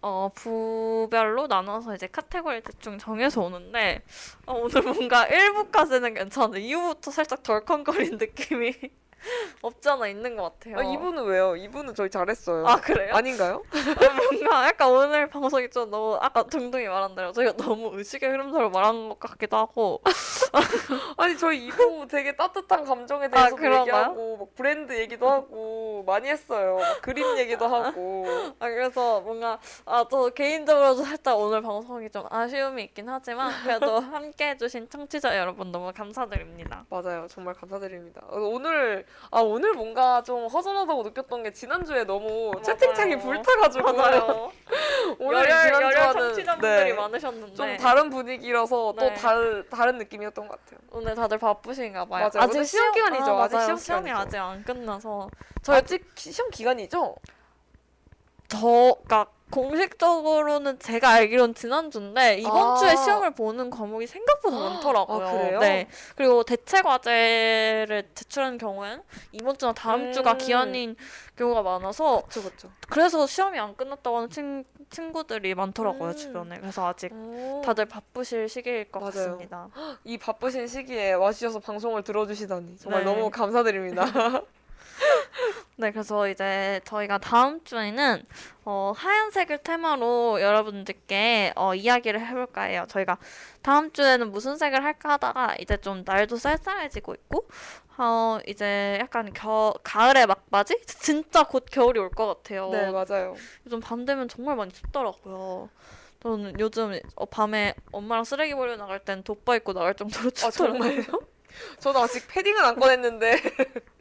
어 부별로 나눠서 이제 카테고리 대충 정해서 오는데 어, 오늘 뭔가 1부까지는 괜찮은데 2부부터 살짝 덜컹거린 느낌이 없지 않아 있는 것 같아요. 아, 이분은 왜요? 이분은 저희 잘했어요. 아 그래요? 아닌가요? 뭔가 약간 오늘 방송이 좀 너무 아까 둥둥이 말한 대로 저희가 너무 의식의 흐름대로 말한 것 같기도 하고 아니 저희 이부 되게 따뜻한 감정에 대해서 아? 얘기하고 막 브랜드 얘기도 하고 많이 했어요. 막 그림 얘기도 하고. 아 그래서 뭔가 아 저 개인적으로도 살짝 오늘 방송이 좀 아쉬움이 있긴 하지만 그래도 함께 해주신 청취자 여러분 너무 감사드립니다. 맞아요. 정말 감사드립니다. 어, 오늘 아 오늘 뭔가 좀 허전하다고 느꼈던 게 지난주에 너무 맞아요. 채팅창이 불타가지고 맞아요. 오늘 열혈 열혈 지난주와는 청취자분들이 네, 많으셨는데 좀 다른 분위기라서 네. 또 달, 다른 느낌이었던 것 같아요. 오늘 다들 바쁘신가 봐요. 맞아요. 오늘 시험 기간이죠. 아, 아직 맞아요. 시험 시험이. 아직 안 끝나서 저 아직 기- 시험 기간이죠? 저가 공식적으로는 제가 알기론 지난주인데 이번 아. 주에 시험을 보는 과목이 생각보다 많더라고요. 아, 그래요? 네. 그리고 대체 과제를 제출하는 경우에는 이번 주나 다음 음. 주가 기한인 경우가 많아서 그쵸 그쵸. 그래서 시험이 안 끝났다고 하는 친, 친구들이 많더라고요 음. 주변에. 그래서 아직 오. 다들 바쁘실 시기일 것 맞아요. 같습니다. 이 바쁘신 시기에 와주셔서 방송을 들어주시다니 정말 네. 너무 감사드립니다. 네, 그래서 이제 저희가 다음 주에는 어, 하얀색을 테마로 여러분들께 어, 이야기를 해볼까 해요. 저희가 다음 주에는 무슨 색을 할까 하다가 이제 좀 날도 쌀쌀해지고 있고 어, 이제 약간 겨, 가을의 막바지? 진짜 곧 겨울이 올 것 같아요. 네 맞아요. 요즘 밤 되면 정말 많이 춥더라고요. 저는 요즘 어, 밤에 엄마랑 쓰레기 버리러 나갈 땐 돋바 입고 나갈 정도로 아 춥더라고요. 정말요? 저도 아직 패딩은 안 꺼냈는데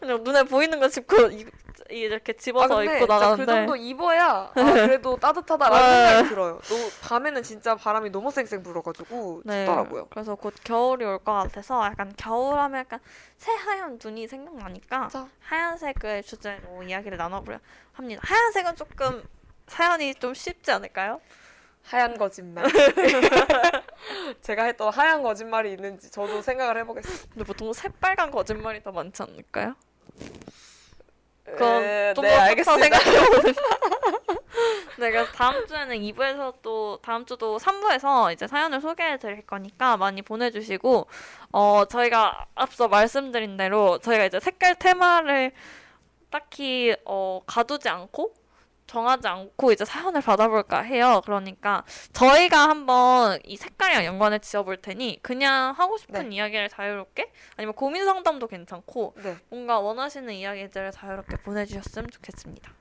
그냥 눈에 보이는 거 짚고 이, 이렇게 집어서 아, 입고 진짜 나가는데 그 정도 입어야 아, 그래도 따뜻하다라는 네. 생각이 들어요. 너무 밤에는 진짜 바람이 너무 쌩쌩 불어가지고 춥더라고요. 그래서 곧 겨울이 올 것 같아서 약간 겨울하면 약간 새하얀 눈이 생각나니까 맞아. 하얀색을 주제로 이야기를 나눠보려 합니다. 하얀색은 조금 사연이 좀 쉽지 않을까요? 하얀 거짓말. 제가 했던 하얀 거짓말이 있는지 저도 생각을 해보겠습니다. 근데 보통 새빨간 거짓말이 더 많지 않을까요? 그건 에, 좀네더 알겠습니다. 생각해보는. 네, 그래서 다음 주에는 2부에서 또 다음 주도 3부에서 이제 사연을 소개해 드릴 거니까 많이 보내주시고 어 저희가 앞서 말씀드린 대로 저희가 이제 색깔 테마를 딱히 어 가두지 않고 정하지 않고 이제 사연을 받아볼까 해요. 그러니까 저희가 한번 이 색깔이랑 연관을 지어볼 테니 그냥 하고 싶은 이야기를 자유롭게 아니면 고민 상담도 괜찮고 네. 뭔가 원하시는 이야기들을 자유롭게 보내주셨으면 좋겠습니다.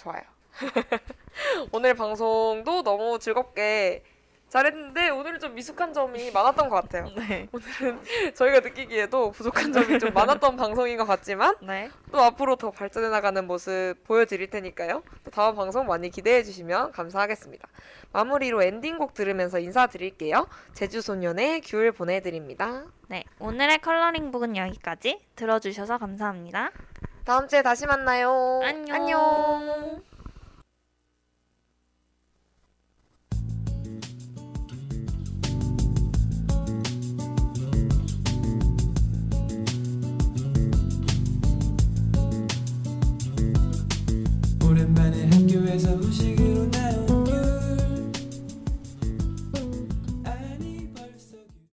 좋아요. 오늘 방송도 너무 즐겁게 잘했는데 오늘은 좀 미숙한 점이 많았던 것 같아요. 네. 오늘은 저희가 느끼기에도 부족한 점이 좀 많았던 방송인 것 같지만 네. 또 앞으로 더 발전해 나가는 모습 보여드릴 테니까요. 또 다음 방송 많이 기대해 주시면 감사하겠습니다. 마무리로 엔딩곡 들으면서 인사드릴게요. 제주소년의 귤 보내드립니다. 네. 오늘의 컬러링북은 여기까지 들어주셔서 감사합니다. 다음 주에 다시 만나요. 안녕. 안녕. 目覚まし色だよ